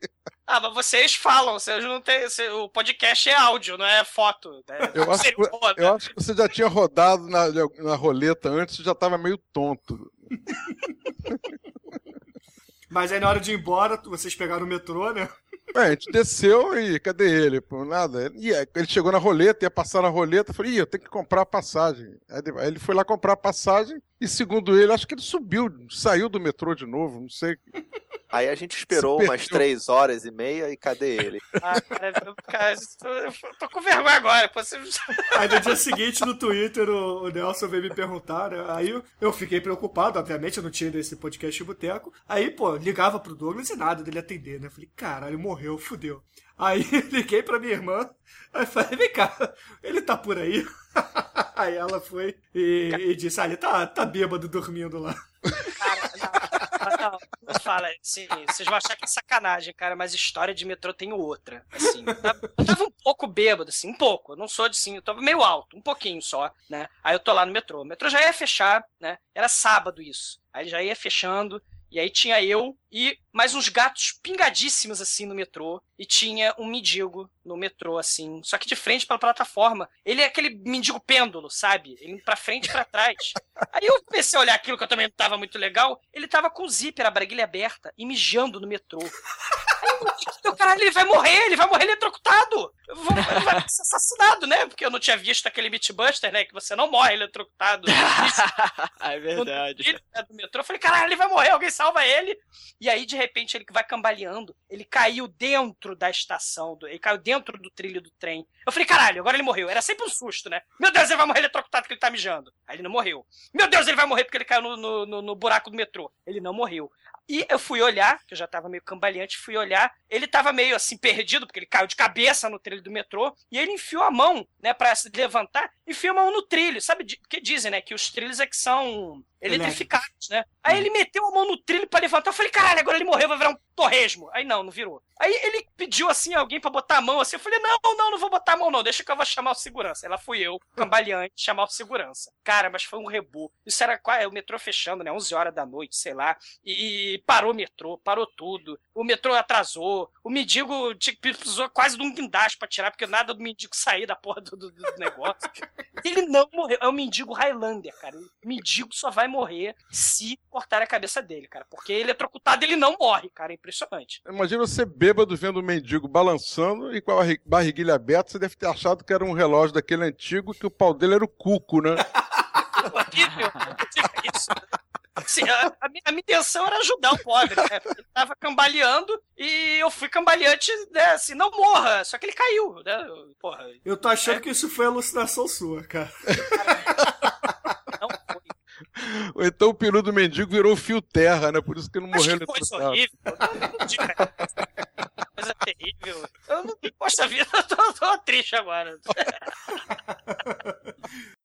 S3: Ah, mas vocês falam, vocês não tem. o podcast é áudio, não é foto. né?
S5: Eu acho, que,
S3: foda.
S5: eu acho que você já tinha rodado na, na roleta antes, já tava meio tonto.
S2: Mas aí na hora de ir embora, vocês pegaram o metrô, né?
S5: É, a gente desceu e cadê ele? Pô, nada. E aí, ele chegou na roleta, ia passar na roleta, falei, Ih, eu tenho que comprar a passagem. Aí ele foi lá comprar a passagem e, segundo ele, acho que ele subiu, saiu do metrô de novo, não sei.
S6: Aí a gente esperou umas três horas e meia e cadê ele?
S3: Ah, cara, eu- cara, eu tô, eu tô com vergonha agora. Pô, você...
S2: Aí no dia seguinte, no Twitter, o, o Nelson veio me perguntar, né? Aí eu, eu fiquei preocupado, obviamente, eu não tinha desse podcast de boteco. Aí, pô, ligava pro Douglas e nada dele atender, né? Falei, caralho, morreu, fudeu. Aí liguei pra minha irmã, aí falei, vem cá, ele tá por aí? Aí ela foi e, e disse, ah, ele tá, tá bêbado dormindo lá.
S3: Cara, não, não, não fala assim, vocês vão achar que é sacanagem, cara, mas história de metrô tem outra. Assim, eu tava- um pouco bêbado, assim, um pouco. Eu não sou de sim, eu tava meio alto, um pouquinho só, né? Aí eu tô lá no metrô. O metrô já ia fechar, né? Era sábado isso. Aí já ia fechando. E aí tinha eu e mais uns gatos pingadíssimos assim no metrô. E tinha um mendigo no metrô, assim, só que de frente pra plataforma. Ele é aquele mendigo pêndulo, sabe? Ele indo pra frente e pra trás. Aí eu comecei a olhar aquilo que eu também não tava muito legal. Ele tava com o zíper, a braguilha aberta e mijando no metrô. Aí eu, caralho, ele vai morrer, ele vai morrer eletrocutado. Ele vai ser assassinado, né? Porque eu não tinha visto aquele Meatbuster, né? Que você não morre eletrocutado.
S4: é verdade.
S3: Ele é do metrô. Eu falei, caralho, ele vai morrer, alguém salva ele. E aí, de repente, ele vai cambaleando. Ele caiu dentro da estação, ele caiu dentro do trilho do trem. Eu falei, caralho, agora ele morreu. Era sempre um susto, né? Meu Deus, ele vai morrer eletrocutado porque ele tá mijando. Aí ele não morreu. Meu Deus, ele vai morrer porque ele caiu no, no, no- no buraco do metrô. Ele não morreu. E eu fui olhar, que eu já tava meio cambaleante, fui olhar. Ele tava meio assim perdido, porque ele caiu de cabeça no trilho do metrô. E ele enfiou a mão, né, pra se levantar, enfiou a mão no trilho. Sabe, porque dizem, né, que os trilhos é que são eletrificados, né? Aí ele meteu a mão no trilho pra levantar. Eu falei, caralho, agora ele morreu, vai virar um torresmo. Aí não, não virou. Aí ele pediu assim alguém pra botar a mão assim. Eu falei, não, não, não vou botar a mão, não. Deixa que eu vou chamar o segurança. Ela fui eu, cambaleante, chamar o segurança. Cara, mas foi um rebu. Isso era o metrô fechando, né? 11 horas da noite, sei lá. E, e parou o metrô, parou tudo. O metrô atrasou. O mendigo precisou quase de um guindaste pra tirar, porque nada do mendigo sair da porra do, do- do negócio. Ele não morreu. É o mendigo Highlander, cara. O mendigo só vai morrer se cortar a cabeça dele, cara. Porque eletrocutado ele não morre, cara. É impressionante.
S5: Imagina você bêbado vendo o mendigo balançando e com a barri- barriguilha aberta, você deve ter achado que era um relógio daquele antigo que o pau dele era o cuco, né?
S3: horrível. Isso. Assim, a, a minha, a minha intenção era ajudar o pobre, né? Ele tava cambaleando e eu fui cambaleante, né? Assim, não morra. Só que ele caiu, né? Porra,
S2: Eu tô achando que isso foi alucinação sua, cara.
S5: Ou então o peru do mendigo virou fio terra, né? Por isso que não
S3: Acho
S5: morreu
S3: que coisa horrível. Cara. Coisa terrível. Eu não, poxa vida, eu tô, tô triste agora.